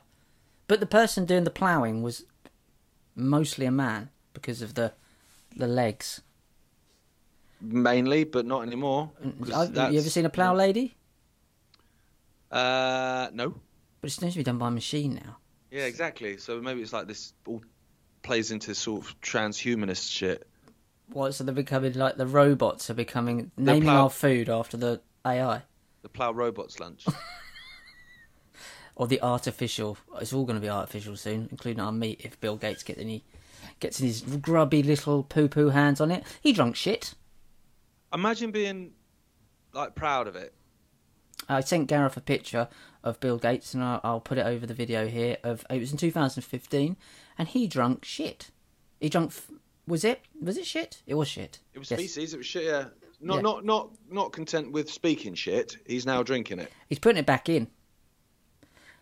but the person doing the ploughing was mostly a man because of the the legs. Mainly, but not anymore. Have you ever seen a plough lady? Uh, no. But it's known to be done by a machine now. Yeah, exactly. So maybe it's like this all plays into sort of transhumanist shit. What? So they're becoming like the robots are becoming naming plough- our food after the AI The plough robot's lunch. [LAUGHS] or the artificial. It's all going to be artificial soon, including our meat. If Bill Gates gets any gets his grubby little poo poo hands on it, he drunk shit. Imagine being like proud of it. I sent Gareth a picture of Bill Gates, and I'll, I'll put it over the video here. Of it was in 2015, and he drunk shit. He drunk. f- Was it? Was it shit? It was shit. It was Yes. feces. It was shit. Yeah. Not Yeah. not not not content with speaking shit. He's now drinking it. He's putting it back in.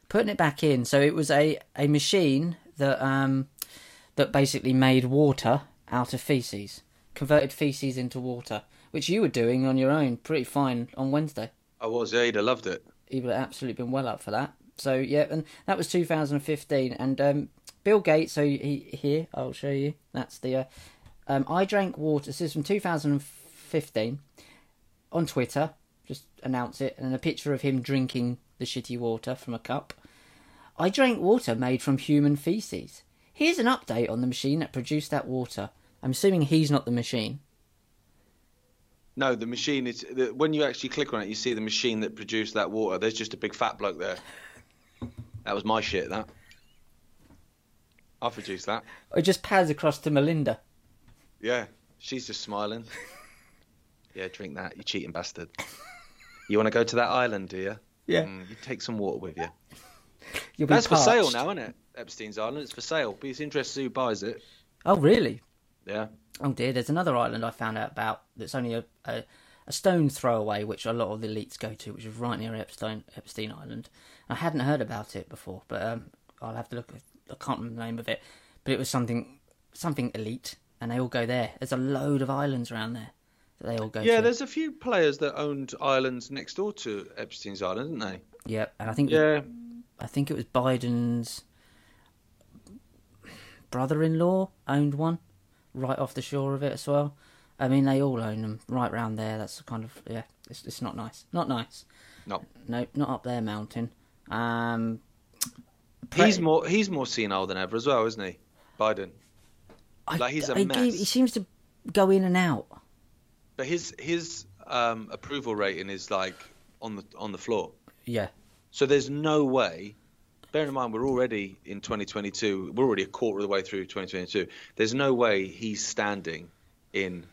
Putting it back in. So it was a, a machine that um that basically made water out of feces, converted feces into water, which you were doing on your own, pretty fine on Wednesday. I was. Yeah, he'd have loved it. he would have absolutely been well up for that. So yeah, and that was 2015. And um, Bill Gates, so he here I'll show you. That's the uh, um, I drank water. This is from 2015 on Twitter. Just announce it, and a picture of him drinking the shitty water from a cup. I drank water made from human feces. Here's an update on the machine that produced that water. I'm assuming he's not the machine. No, the machine is. The, when you actually click on it, you see the machine that produced that water. There's just a big fat bloke there. That was my shit. That. I produced that. It just pans across to Melinda. Yeah, she's just smiling. Yeah, drink that, you cheating bastard. You want to go to that island, do you? Yeah. Mm, you take some water with you. You'll be That's for sale now, isn't it? Epstein's Island. It's for sale. But it's interesting who buys it. Oh really? Yeah. Oh dear, there's another island I found out about that's only a, a, a stone's throw away, which a lot of the elites go to, which is right near Epstein Epstein Island. I hadn't heard about it before, but um, I'll have to look. I can't remember the name of it, but it was something something elite, and they all go there. There's a load of islands around there that they all go to. Yeah, to. there's a few players that owned islands next door to Epstein's Island, didn't they? Yep, and I think Yeah. I think it was Biden's brother-in-law owned one right off the shore of it as well. I mean, they all own them right round there. That's kind of yeah. It's it's not nice. Not nice. No. Nope. not up there mountain. Um, He's more he's more senile than ever as well, isn't he? Biden. I, Like, he's a I mess. He seems to go in and out. But his his um, approval rating is like on the on the floor. Yeah, So there's no way. Bearing in mind we're already in 2022, we're already a quarter of the way through 2022. There's no way he's standing in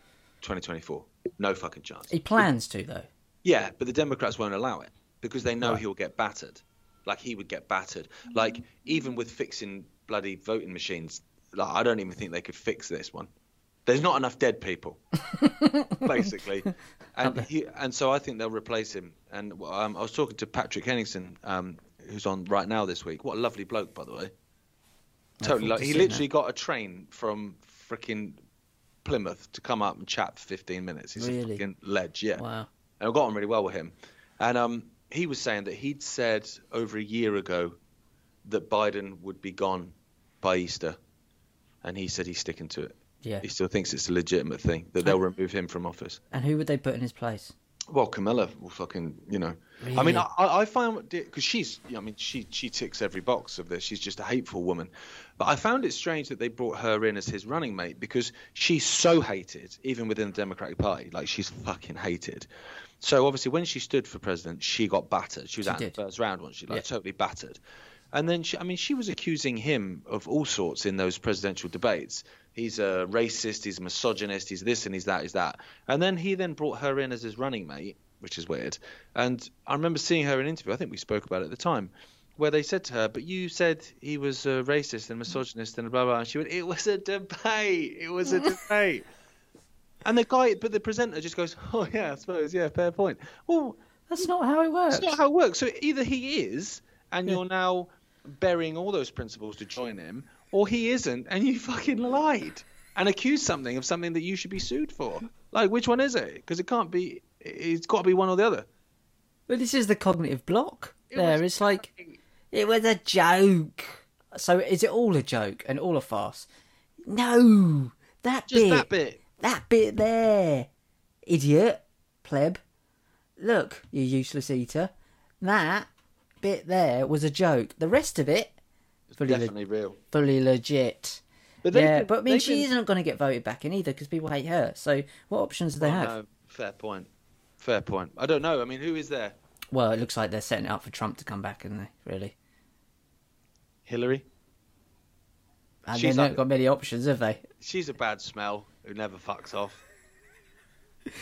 2024. No fucking chance. he plans to though. Yeah, but the Democrats won't allow it because they know Right. he'll get battered. Like he would get battered. Like even with fixing bloody voting machines, like I don't even think they could fix this one. There's not enough dead people, [LAUGHS] basically, and he, and so I think they'll replace him. And um, I was talking to Patrick Henningsen, um, who's on right now this week. What a lovely bloke, by the way. Totally, like, to he literally got a train from freaking Plymouth to come up and chat for 15 minutes. He's a Really? fucking ledge, yeah Wow. and I got on really well with him. And um, he was saying that he'd said over a year ago that Biden would be gone by Easter, and he said he's sticking to it. Yeah. He still thinks it's a legitimate thing that they'll remove him from office. And who would they put in his place? Well, Kamala will fucking, you know. I mean, I, I find because she's, I mean, she she ticks every box of this. She's just a hateful woman, but I found it strange that they brought her in as his running mate because she's so hated, even within the Democratic Party. Like she's fucking hated. So obviously, when she stood for president, she got battered. She was She out in the first round, wasn't she? Like Yeah. totally battered. And then, she, I mean, she was accusing him of all sorts in those presidential debates. He's a racist, he's a misogynist, he's this and he's that, he's that. And then he then brought her in as his running mate, which is weird. And I remember seeing her in an interview, I think we spoke about it at the time, where they said to her, But you said he was a racist and misogynist and blah, blah. And she went, It was a debate. It was a [LAUGHS] debate. And the guy, but the presenter just goes, Oh, yeah, I suppose, yeah, fair point. Well, That's not how it works. that's not how it works. So either he is, and you're now burying all those principles to join him, or he isn't, and you [LAUGHS] fucking lied and accused something of something that you should be sued for. Like, which one is it? Because it can't be. It's got to be one or the other. But this is the cognitive block. It there, it's like it was a joke. So is it all a joke and all a farce? No, that bit. Just bit, that bit. that bit there, idiot, pleb. Look, you useless eater. That bit there was a joke. The rest of it, fully, le- Definitely real. fully legit. But yeah, been- but I mean, she been- isn't going to get voted back in either because people hate her. So what options do they Oh, have? no, fair point. Fair point. I don't know. I mean, who is there? Well, it looks like they're setting it up for Trump to come back, isn't they? Really? Hillary. And She's they've not got many options, have they? She's a bad smell who never fucks off. [LAUGHS]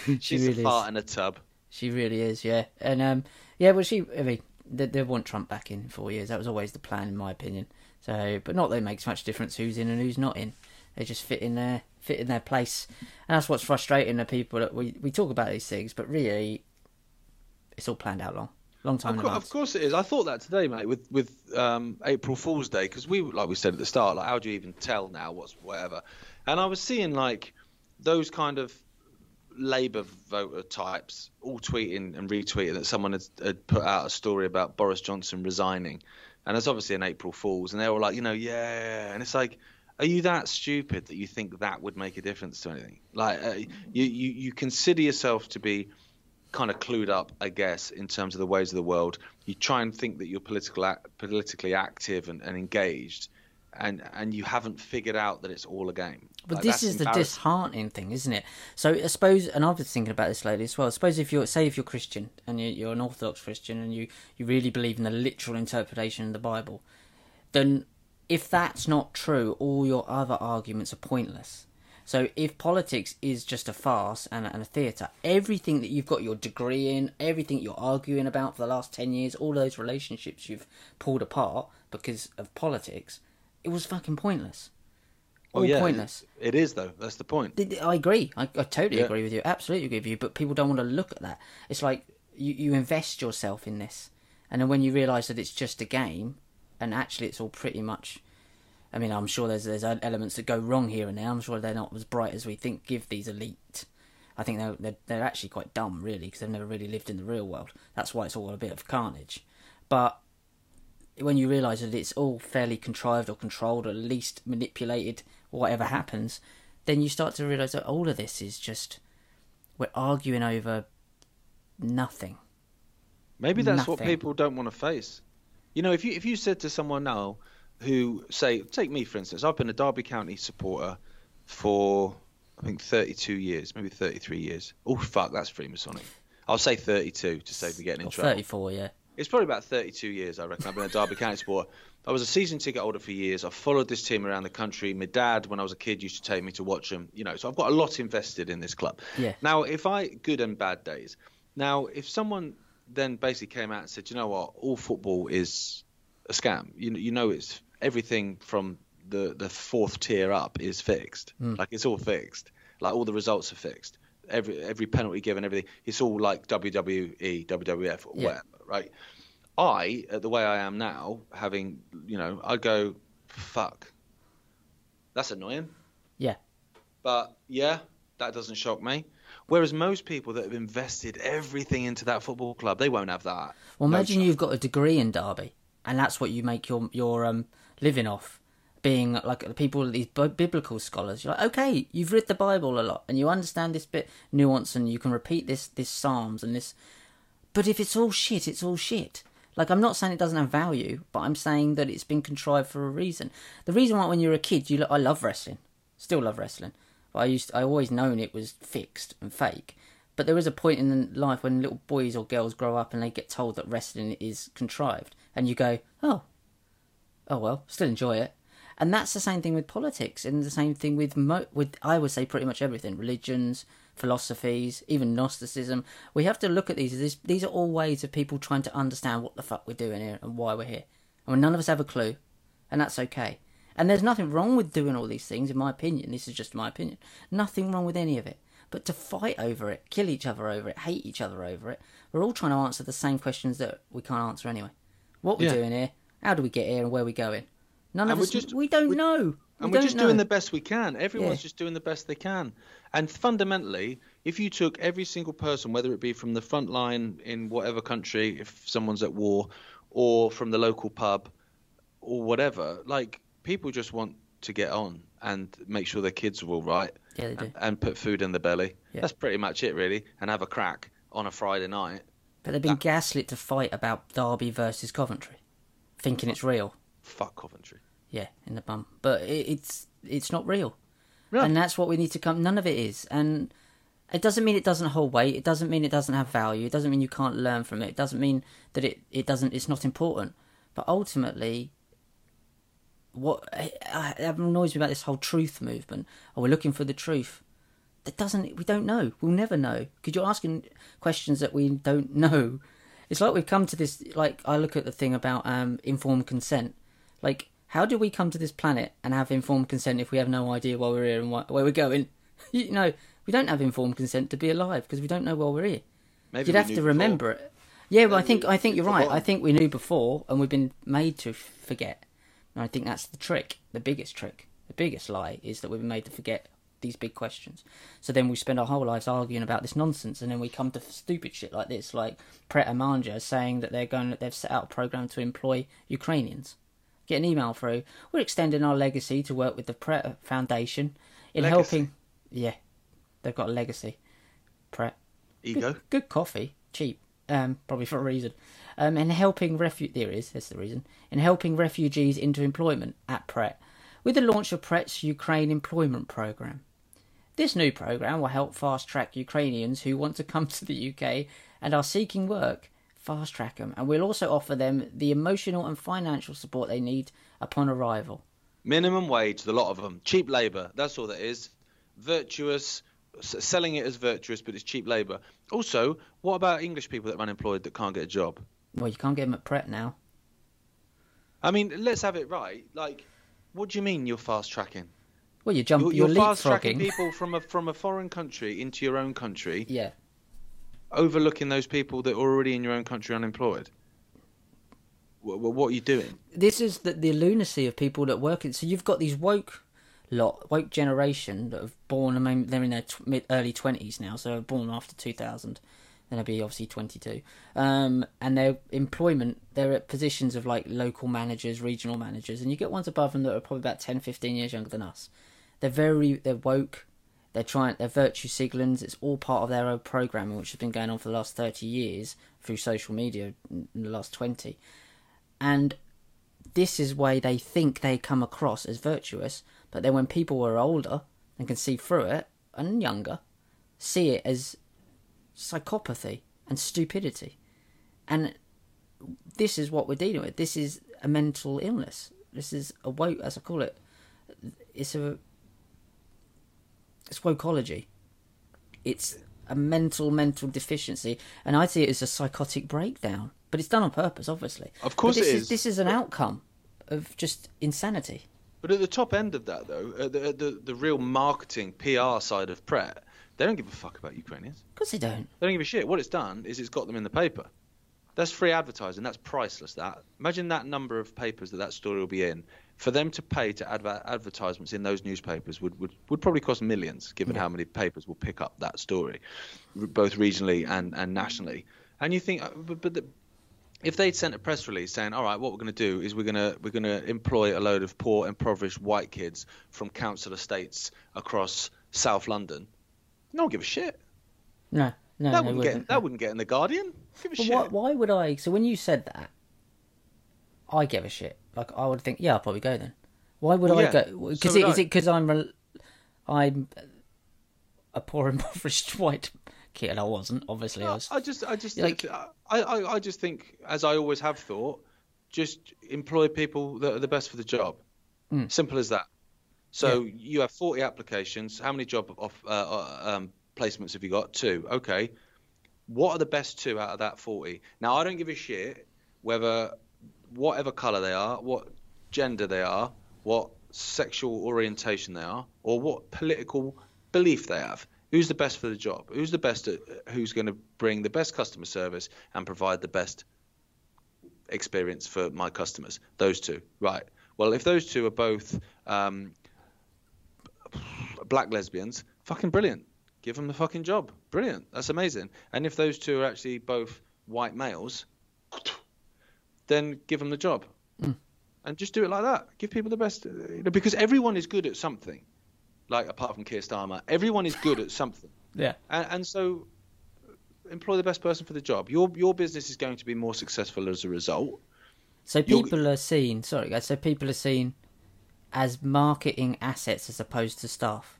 She She's really a fart is. in a tub. She really is, yeah. And um, yeah, well, she. I mean, they, they want Trump back in four years. That was always the plan, in my opinion. So, but not that it makes much difference who's in and who's not in. They just fit in their fit in their place, and that's what's frustrating the people that we we talk about these things, but really, it's all planned out long, long time Of, advance. of course it is. I thought that today, mate, with with um, April Fool's Day, because we, like we said at the start, like how do you even tell now what's whatever? And I was seeing like those kind of Labour voter types all tweeting and retweeting that someone had, had put out a story about Boris Johnson resigning, and it's obviously an April Fool's, and they were like, you know, yeah, and it's like. Are you that stupid that you think that would make a difference to anything? Like, uh, you, you, you consider yourself to be kind of clued up, I guess, in terms of the ways of the world. You try and think that you're political, politically active and, and engaged, and and you haven't figured out that it's all a game. But Like, this is the disheartening thing, isn't it? So I suppose, and I've been thinking about this lately as well. I Suppose if you're, say, if you're Christian and you're, you're an Orthodox Christian and you you really believe in the literal interpretation of the Bible, then if that's not true, all your other arguments are pointless. So if politics is just a farce and, and a theatre, everything that you've got your degree in, everything you're arguing about for the last ten years, all those relationships you've pulled apart because of politics, it was fucking pointless. Oh, all Oh, yeah, pointless. It is though. That's the point. I agree. I, I totally Yeah. agree with you. Absolutely agree with you. But people don't want to look at that. It's like you, you invest yourself in this, and then when you realise that it's just a game, and actually it's all pretty much. I mean, I'm sure there's there's elements that go wrong here and there. I'm sure they're not as bright as we think. Give these elite. I think they're they're, they're actually quite dumb, really, because they've never really lived in the real world. That's why it's all a bit of carnage. But when you realise that it's all fairly contrived or controlled, or at least manipulated, whatever happens, then you start to realise that all of this is just we're arguing over nothing. Maybe that's what people don't want to face. You know, if you if you said to someone now who say take me for instance, I've been a Derby County supporter for I think 32 years, maybe 33 years. Oh fuck, that's Freemasonic. I'll say 32 to save me getting in Or trouble. 34, yeah. It's probably about 32 years, I reckon. I've been a Derby County supporter. I was a season ticket holder for years. I've followed this team around the country. My dad, when I was a kid, used to take me to watch them. You know, so I've got a lot invested in this club. Yeah. Now, if I good and bad days. Now, if someone then basically came out and said, you know what, all football is a scam. You you know, it's everything from the the fourth tier up is fixed. Hmm. Like it's all fixed. Like all the results are fixed. Every every penalty given, everything. It's all like WWE, WWF, or Yeah. whatever, right? I, uh, the way I am now, having you know, I go, fuck. That's annoying. Yeah. But yeah, that doesn't shock me. Whereas most people that have invested everything into that football club, they won't have that. Well, imagine chance. you've got a degree in Derby, and that's what you make your your um living off, being like the people these biblical scholars. You're like, okay, you've read the Bible a lot, and you understand this bit nuance, and you can repeat this this Psalms and this. But if it's all shit, it's all shit. Like I'm not saying it doesn't have value, but I'm saying that it's been contrived for a reason. The reason why when you're a kid, you lo- I love wrestling, still love wrestling. But I used I always known it was fixed and fake. But there is a point in life when little boys or girls grow up and they get told that wrestling is contrived, and you go, oh, oh well, still enjoy it. And that's the same thing with politics, and the same thing with mo- with I would say pretty much everything, religions, philosophies, even Gnosticism. We have to look at these. These these are all ways of people trying to understand what the fuck we're doing here and why we're here. And none of us have a clue, and that's okay. And there's nothing wrong with doing all these things, in my opinion. This is just my opinion. Nothing wrong with any of it. But to fight over it, kill each other over it, hate each other over it, we're all trying to answer the same questions that we can't answer anyway. What we're Yeah. doing here, how do we get here, and where are we going? None And of us. just- we don't we- know. We and we're just know. doing the best we can. Everyone's Yeah. just doing the best they can. And fundamentally, if you took every single person, whether it be from the front line in whatever country, if someone's at war, or from the local pub, or whatever, like people just want to get on and make sure their kids are all right Yeah, they do. and, and put food in the belly. Yeah. That's pretty much it, really. And have a crack on a Friday night. But they've been gaslit to fight about Derby versus Coventry, thinking it's real. Fuck Coventry. Yeah, in the bum. But it, it's it's not real, and that's what we need to come. None of it is, and it doesn't mean it doesn't hold weight. It doesn't mean it doesn't have value. It doesn't mean you can't learn from it. It doesn't mean that it it doesn't. It's not important. But ultimately, what uh, that annoys me about this whole truth movement. Oh, we're looking for the truth. That doesn't. We don't know. We'll never know because you're asking questions that we don't know. It's like we've come to this. Like I look at the thing about um, informed consent. Like, how do we come to this planet and have informed consent if we have no idea why we're here and why, where we're going? [LAUGHS] you know, we don't have informed consent to be alive because we don't know why we're here. Maybe You'd have to before. remember it. Yeah, well, I think I think you're right. I think we knew before, and we've been made to forget. And I think that's the trick, the biggest trick, the biggest lie is that we've been made to forget these big questions. So then we spend our whole lives arguing about this nonsense, and then we come to stupid shit like this, like Pret a Manger saying that they're going, they've set out a program to employ Ukrainians. Get an email through. We're extending our legacy to work with the Pret Foundation in Legacy. helping. Yeah, they've got a legacy. Pret Ego. good coffee, cheap, um, probably for a reason. Um, and helping refu- there is, that's the reason. In helping refugees into employment at Pret, with the launch of Pret's Ukraine Employment Programme. This new programme will help fast track Ukrainians who want to come [LAUGHS] to the UK and are seeking work. Fast track them, and we'll also offer them the emotional and financial support they need upon arrival. Minimum wage, the lot of them. Cheap labour. That's all that is. Virtuous. Selling it as virtuous, but it's cheap labour. Also, what about English people that are unemployed that can't get a job? Well, you can't get them at Pret now. I mean, let's have it right. Like, what do you mean you're fast tracking? Well, you jump, You're, you're, you're fast tracking people from a from a foreign country into your own country, [LAUGHS] Yeah, overlooking those people that are already in your own country unemployed. What, what are you doing? this is the, the lunacy of people that work in. So you've got these woke lot, woke generation that have born. I mean, they're in their tw- mid, early twenties now, so born after two thousand. Then they'll be obviously twenty two. Um, and their employment, they're at positions of like local managers, regional managers, and you get ones above them that are probably about 10, 15 years younger than us. They're very they're woke. They're trying they're virtue signalings. It's all part of their own programming, which has been going on for the last thirty years through social media in the last twenty, and this is why they think they come across as virtuous. But then when people are older and can see through it and younger, see it as psychopathy and stupidity, and this is what we're dealing with. This is a mental illness. This is a woke, as I call it. It's a it's wokeology. It's a mental mental deficiency, and I see it as a psychotic breakdown. But it's done on purpose, obviously. Of course but this it is. is. This is an outcome of just insanity. But at the top end of that, though, at the, at the the real marketing PR side of Pret, they don't give a fuck about Ukrainians. Of course they don't. They don't give a shit. What it's done is it's got them in the paper. That's free advertising. That's priceless. That imagine that number of papers that that story will be in. For them to pay to adver- advertisements in those newspapers would, would, would probably cost millions, given how many papers will pick up that story, r- both regionally and, and nationally. And you think, uh, but, but the, if they'd sent a press release saying, "All right, what we're going to do is we're going to we're going to employ a load of poor, impoverished white kids from council estates across South London," no one give a shit. No, no, That wouldn't wouldn't. get that wouldn't get in the Guardian. Give a But shit. why, why would I? So when you said that, I give a shit. Like I would think, yeah, I'll probably go then. Why would Well, I yeah, go? Because so it, is I. it because I'm rel- I'm a poor [LAUGHS] impoverished white kid? And I wasn't. Obviously, I was. I just, I just, Like- I, I, I just think, as I always have thought, just employ people that are the best for the job. Mm. Simple as that. So you have 40 applications. How many job off, uh, uh, um, placements have you got? Two. Okay. What are the best two out of that 40? Now I don't give a shit whether, whatever colour they are, what gender they are, what sexual orientation they are, or what political belief they have. Who's the best for the job? Who's the best at, who's going to bring the best customer service and provide the best experience for my customers? Those two, right? Well, if those two are both um, black lesbians, fucking brilliant. Give them the fucking job. Brilliant. That's amazing. And if those two are actually both white males, then give them the job. And just do it like that. Give people the best. uh, You know, because everyone is good at something. Like, apart from Keir Starmer, everyone is good at something. [LAUGHS] Yeah. And, and so, employ the best person for the job. Your your business is going to be more successful as a result. So people are seen. Sorry, guys. So people are seen as marketing assets as opposed to staff.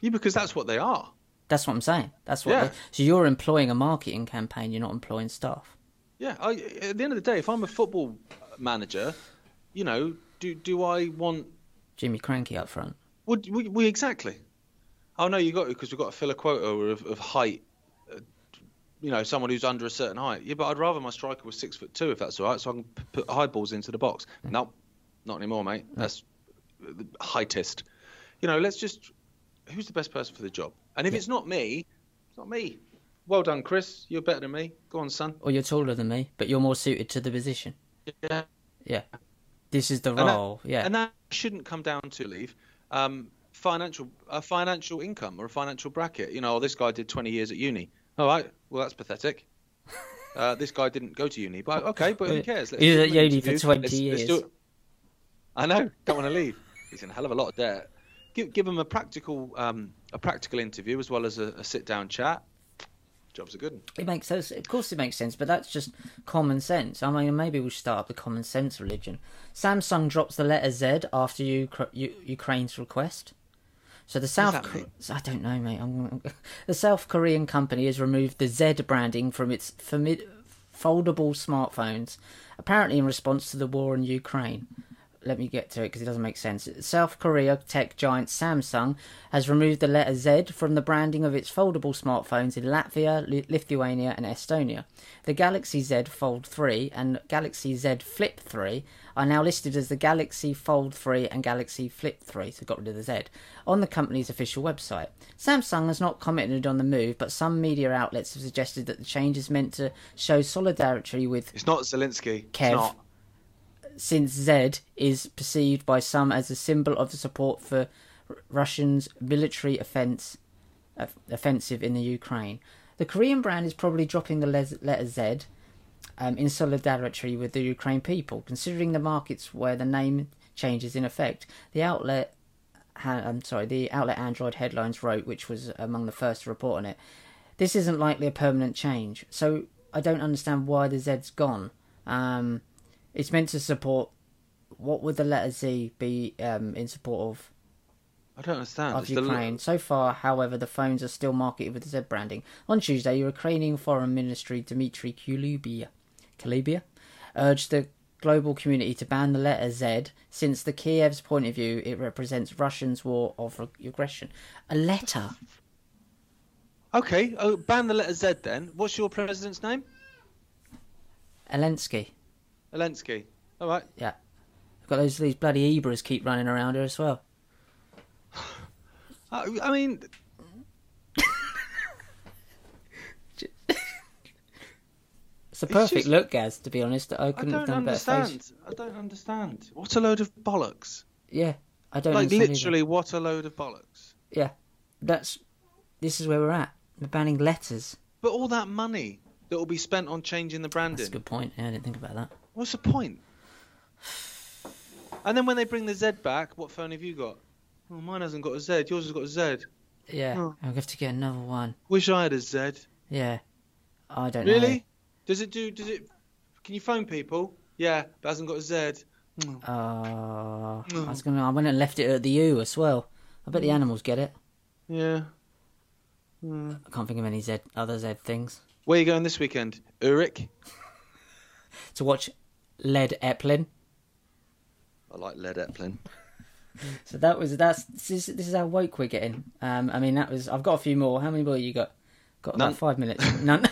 Yeah, because that's what they are. That's what I'm saying. That's what. Yeah. they- so you're employing a marketing campaign. You're not employing staff. Yeah. I, at the end of the day, if I'm a football manager, you know, do do I want? Jimmy Krankie up front. Would we, we exactly? Oh no, you got because we've got to fill a quota of, of height. Uh, you know, someone who's under a certain height. Yeah, but I'd rather my striker was six foot two if that's all right, so I can p- put high balls into the box. No, not anymore, mate. That's the heightest. You know, let's just who's the best person for the job? And if it's not me, it's not me. Well done, Chris. You're better than me. Go on, son. Or you're taller than me, but you're more suited to the position. Yeah. Yeah. This is the that- role. yeah. And that shouldn't come down to leave um, financial a financial income or a financial bracket. You know, oh, this guy did 20 years at uni. All right, well that's pathetic. [LAUGHS] Uh, this guy didn't go to uni, but okay, but who cares? He was do at uni for 20 Let's- let's years. I know, don't want to leave. He's in a hell of a lot of debt. Give give him a practical um, a practical interview as well as a, a sit down chat. Jobs are good. It makes sense. Of course, it makes sense, but that's just common sense. I mean, maybe we should start up the common sense religion. Samsung drops the letter Z after Ukra- U- Ukraine's request. So the South, I don't know, mate. I'm, [LAUGHS] the South Korean company has removed the Z branding from its fami- foldable smartphones, apparently in response to the war in Ukraine. Let me get to it because it doesn't make sense. South Korea tech giant Samsung has removed the letter Z from the branding of its foldable smartphones in Latvia, Lithuania, and Estonia. The Galaxy Z Fold 3 and Galaxy Z Flip 3 are now listed as the Galaxy Fold 3 and Galaxy Flip 3, so got rid of the Z, on the company's official website. Samsung has not commented on the move, but some media outlets have suggested that the change is meant to show solidarity with It's not Zelensky. It's not. Since Z is perceived by some as a symbol of the support for R- Russians' military offense, off- offensive in the Ukraine. The Korean brand is probably dropping the letter Z um, in solidarity with the Ukraine people, considering the markets where the name change is in effect. The outlet I'm sorry, the outlet Android Headlines wrote, which was among the first to report on it, this isn't likely a permanent change. So I don't understand why the Z's gone. Um, it's meant to support. What would the letter Z be um, in support of? I don't understand. of It's the- Ukraine. So far, however, the phones are still marketed with the Z branding. On Tuesday, Ukrainian Foreign Ministry Dmitry Kulubia, Kulubia urged the global community to ban the letter Z, since the Kiev's point of view, it represents Russians' war of aggression. A letter? Okay, oh, ban the letter Z then. What's your president's name? Zelensky. Zelensky. All right. Yeah. Got those these bloody Ebras keep running around here as well. [LAUGHS] I, I mean, It's a It's perfect just- look, Gaz. To be honest, I I couldn't have don't done a better understand. face. I don't understand. What a load of bollocks. Yeah, I don't Like understand either. literally, what a load of bollocks. Yeah, that's. This is where we're at. We're banning letters. But all that money that will be spent on changing the branding. That's a good point. Yeah, I didn't think about that. What's the point? And then when they bring the Z back, what phone have you got? Oh, mine hasn't got a Z. Yours has got a Z. Yeah, Oh. I'll have to get another one. Wish I had a Z. Yeah, I don't know. Really? Does it do? Does it? Can you phone people? Yeah, but hasn't got a Z. Mm. know. Uh, Mm. I was gonna. I went and left it at the U as well. I bet the animals get it. Yeah. Mm. I can't think of any Z other Z things Where are you going this weekend? Urich? to watch. Led Zeppelin. I like Led Zeppelin. So that was that's this is, this is how woke we're getting. Um, I mean that was I've got a few more. How many more you got? Got None. about five minutes. None.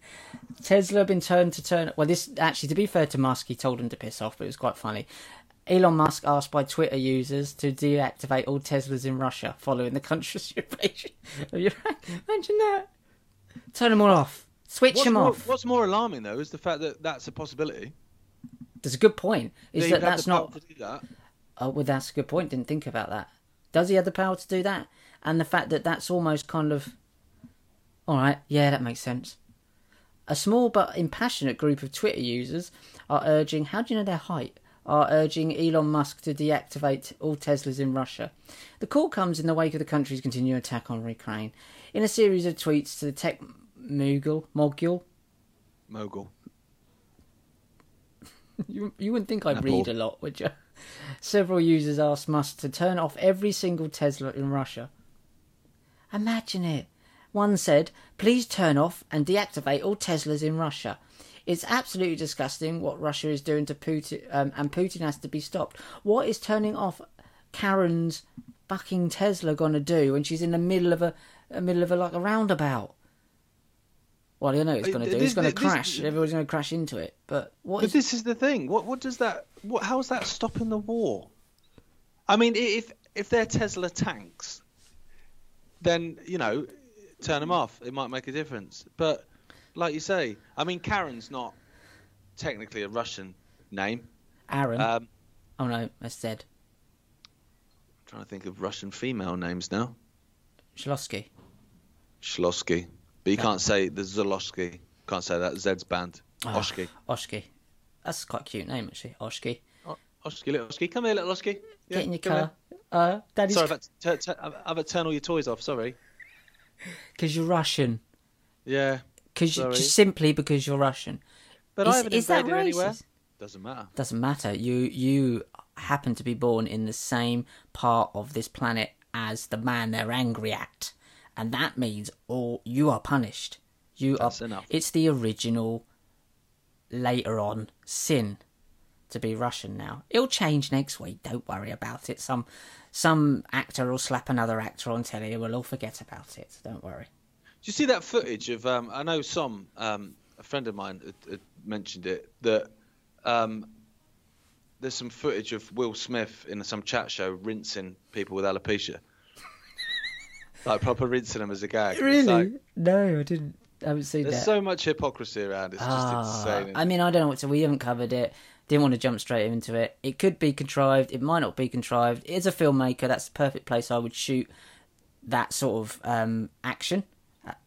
[LAUGHS] Tesla have been turned to turn. Well, this actually, to be fair to Musk, he told him to piss off, but it was quite funny. Elon Musk asked by Twitter users to deactivate all Teslas in Russia following the country's invasion of Ukraine. Imagine that. Turn them all off. Switch What's them more, off. what's more alarming though is the fact that that's a possibility. There's a good point. Is That that that's not that. Oh, well, that's a good point. Didn't think about that. Does he have the power to do that? And the fact that that's almost kind of. All right, yeah, that makes sense. A small but impassionate group of Twitter users are urging. How do you know their height? Are urging Elon Musk to deactivate all Teslas in Russia. The call comes in the wake of the country's continued attack on Ukraine. In a series of tweets to the tech mogul, mogul, Mogul. [LAUGHS] You, you wouldn't think I Apple. read a lot, would you? [LAUGHS] Several users asked Musk to turn off every single Tesla in Russia. Imagine it. One said, please turn off and deactivate all Teslas in Russia. It's absolutely disgusting what Russia is doing to Putin, um, and Putin has to be stopped. What is turning off Karen's fucking Tesla gonna do when she's in the middle of a, a middle of a like a roundabout? Well, you know it's Uh, gonna do. this- It's gonna this- crash. Everybody's gonna crash into it. But what But is this is the thing. What what does that? What how's that stopping the war? I mean, if if they're Tesla tanks, then you know, turn them off. It might make a difference. But like you say, I mean, Karen's not technically a Russian name. Aaron? Um, oh no, that's Zed. trying to think of Russian female names now. Shlosky. Shlosky. But you can't say the Zolosky. Can't say that. Zed's band. Ah. Oshki. Oshki. That's quite a cute name, actually. Oshki. O- Oshki, little Oshki. Come here, little Oshki. Yeah, Get in your here. car. Uh, Daddy's. Sorry, I've had, to, I've had to turn all your toys off. Sorry. [LAUGHS] Because you're Russian. Yeah. Cause you, Sorry. just simply because you're Russian. But is, I haven't is that invaded anywhere. racist? Doesn't matter. Doesn't matter. You you happen to be born in the same part of this planet as the man they're angry at, and that means all you are punished. You That's are. enough. It's the original. Later on, sin to be Russian now. It'll change next week. Don't worry about it. Some some actor will slap another actor on telly. We'll all forget about it. Don't worry. Do you see that footage of? Um, I know some. Um, a friend of mine had, had mentioned it that um, there's some footage of Will Smith in some chat show rinsing people with alopecia. Like proper rinsing them as a gag. Really? like, no, I didn't. I haven't seen that. there's that. so much hypocrisy around. It's just Ah, insane. I mean, I don't know what to. We haven't covered it. Didn't want to jump straight into it. It could be contrived. It might not be contrived. As a filmmaker, that's the perfect place I would shoot that sort of um, action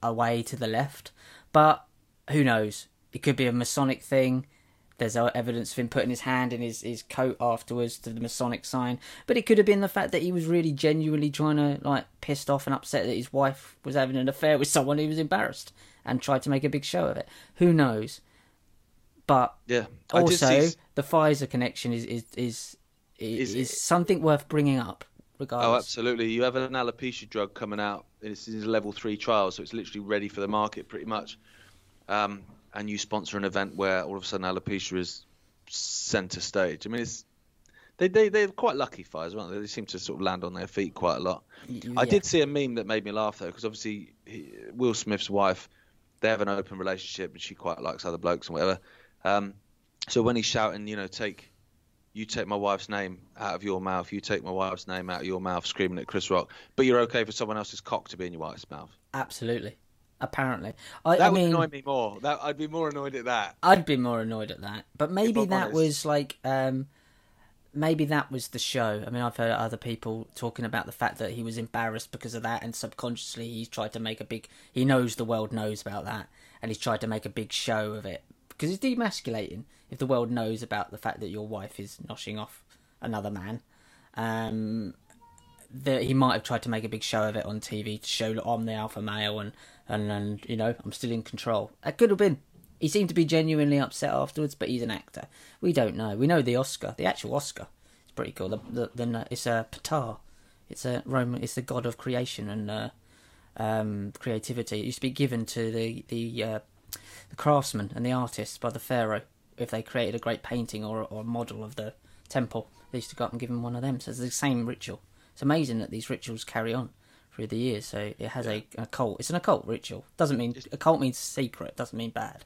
away to the left. But who knows? It could be a Masonic thing. There's evidence of him putting his hand in his, his coat afterwards to the Masonic sign. But it could have been the fact that he was really genuinely trying to, like, pissed off and upset that his wife was having an affair with someone he was embarrassed and tried to make a big show of it. Who knows? But Yeah. I also, see- the Pfizer connection is is is is, Is- is something worth bringing up, Oh, absolutely. You have an alopecia drug coming out. This is a level three trial, so it's literally ready for the market pretty much. Um, and you sponsor an event where all of a sudden alopecia is centre stage. I mean, it's they they they're quite lucky Pfizer, aren't they? They seem to sort of land on their feet quite a lot. Y- I yeah. did see a meme that made me laugh though, because obviously he, Will Smith's wife, they have an open relationship, and she quite likes other blokes and whatever. Um, so when he's shouting, you know, take, you take my wife's name out of your mouth, you take my wife's name out of your mouth, screaming at Chris Rock, but you're okay for someone else's cock to be in your wife's mouth. Absolutely. Apparently, I, That I would mean, annoy me more. That I'd be more annoyed at that. I'd be more annoyed at that. But maybe that honest. was like, um, maybe that was the show. I mean, I've heard other people talking about the fact that he was embarrassed because of that, and subconsciously he's tried to make a big. He knows the world knows about that, and he's tried to make a big show of it because it's demasculating if the world knows about the fact that your wife is noshing off another man. Um, that he might have tried to make a big show of it on TV to show that I'm the alpha male and, and, and you know, I'm still in control. That could have been. He seemed to be genuinely upset afterwards, but he's an actor. We don't know. We know the Oscar, the actual Oscar. It's pretty cool. The, the, the, it's a Ptah. It's a Roman. It's the god of creation and uh, um, creativity. It used to be given to the the uh, the craftsmen and the artists by the pharaoh if they created a great painting or or model of the temple. They used to go up and give him one of them. So it's the same ritual. It's amazing that these rituals carry on through the years. So it has a an occult. It's an occult ritual. Doesn't mean occult means secret. Doesn't mean bad.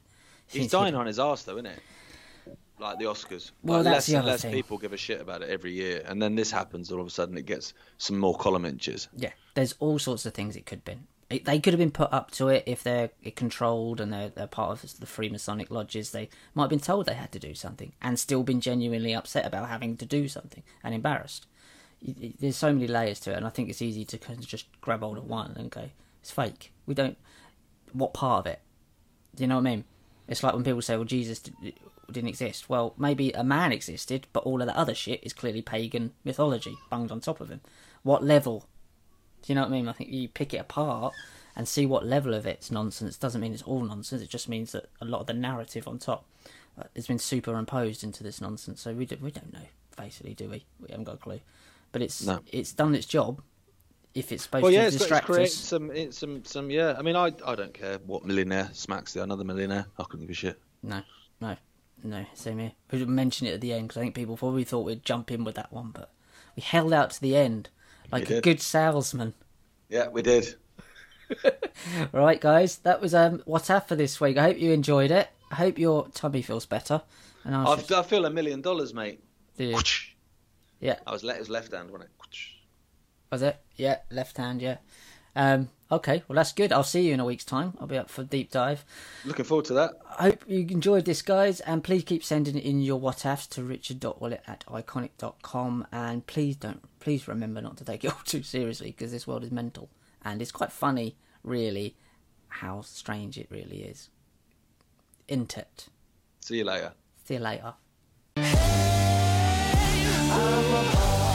It He's dying hidden. on his arse though, isn't it? Like the Oscars. Well, like that's less the and other less thing. people give a shit about it every year, and then this happens. And all of a sudden, it gets some more column inches. Yeah, there's all sorts of things it could have been. It, they could have been put up to it if they're controlled and they're, they're part of the Freemasonic lodges. They might have been told they had to do something and still been genuinely upset about having to do something and embarrassed. There's so many layers to it, and I think it's easy to kind of just grab hold of one and go, "It's fake." We don't. What part of it? Do you know what I mean? It's like when people say, "Well, Jesus didn't exist." Well, maybe a man existed, but all of that other shit is clearly pagan mythology bunged on top of him. What level do you know what I mean? I think you pick it apart and see what level of it's nonsense. Doesn't mean it's all nonsense. It just means that a lot of the narrative on top uh, has been superimposed into this nonsense. So we do, we don't know basically, do we? We haven't got a clue. But it's No. it's done its job. If it's supposed Well, yeah, to it's, got- it's create us, some, it's some, some. Yeah, I mean, I, I don't care what millionaire smacks the another millionaire. I couldn't give a shit. no, no, no. Same here. We didn't mention it at the end because I think people probably thought we'd jump in with that one, but we held out to the end like a good salesman. Yeah, we did. [LAUGHS] Right, guys, that was um what's up for this week. I hope you enjoyed it. I hope your tummy feels better. And I, I've, I feel a million dollars, mate. do. Yeah, I was le- it was left hand, wasn't it? was it? Yeah, left hand. Yeah. Um. Okay. Well, that's good. I'll see you in a week's time. I'll be up for a deep dive. Looking forward to that. I hope you enjoyed this, guys, and please keep sending in your what ifs to richard.wallet at ickonic.com. And please don't, please remember not to take it all too seriously because this world is mental and it's quite funny, really, how strange it really is. Intet. See you later. See you later. I'm a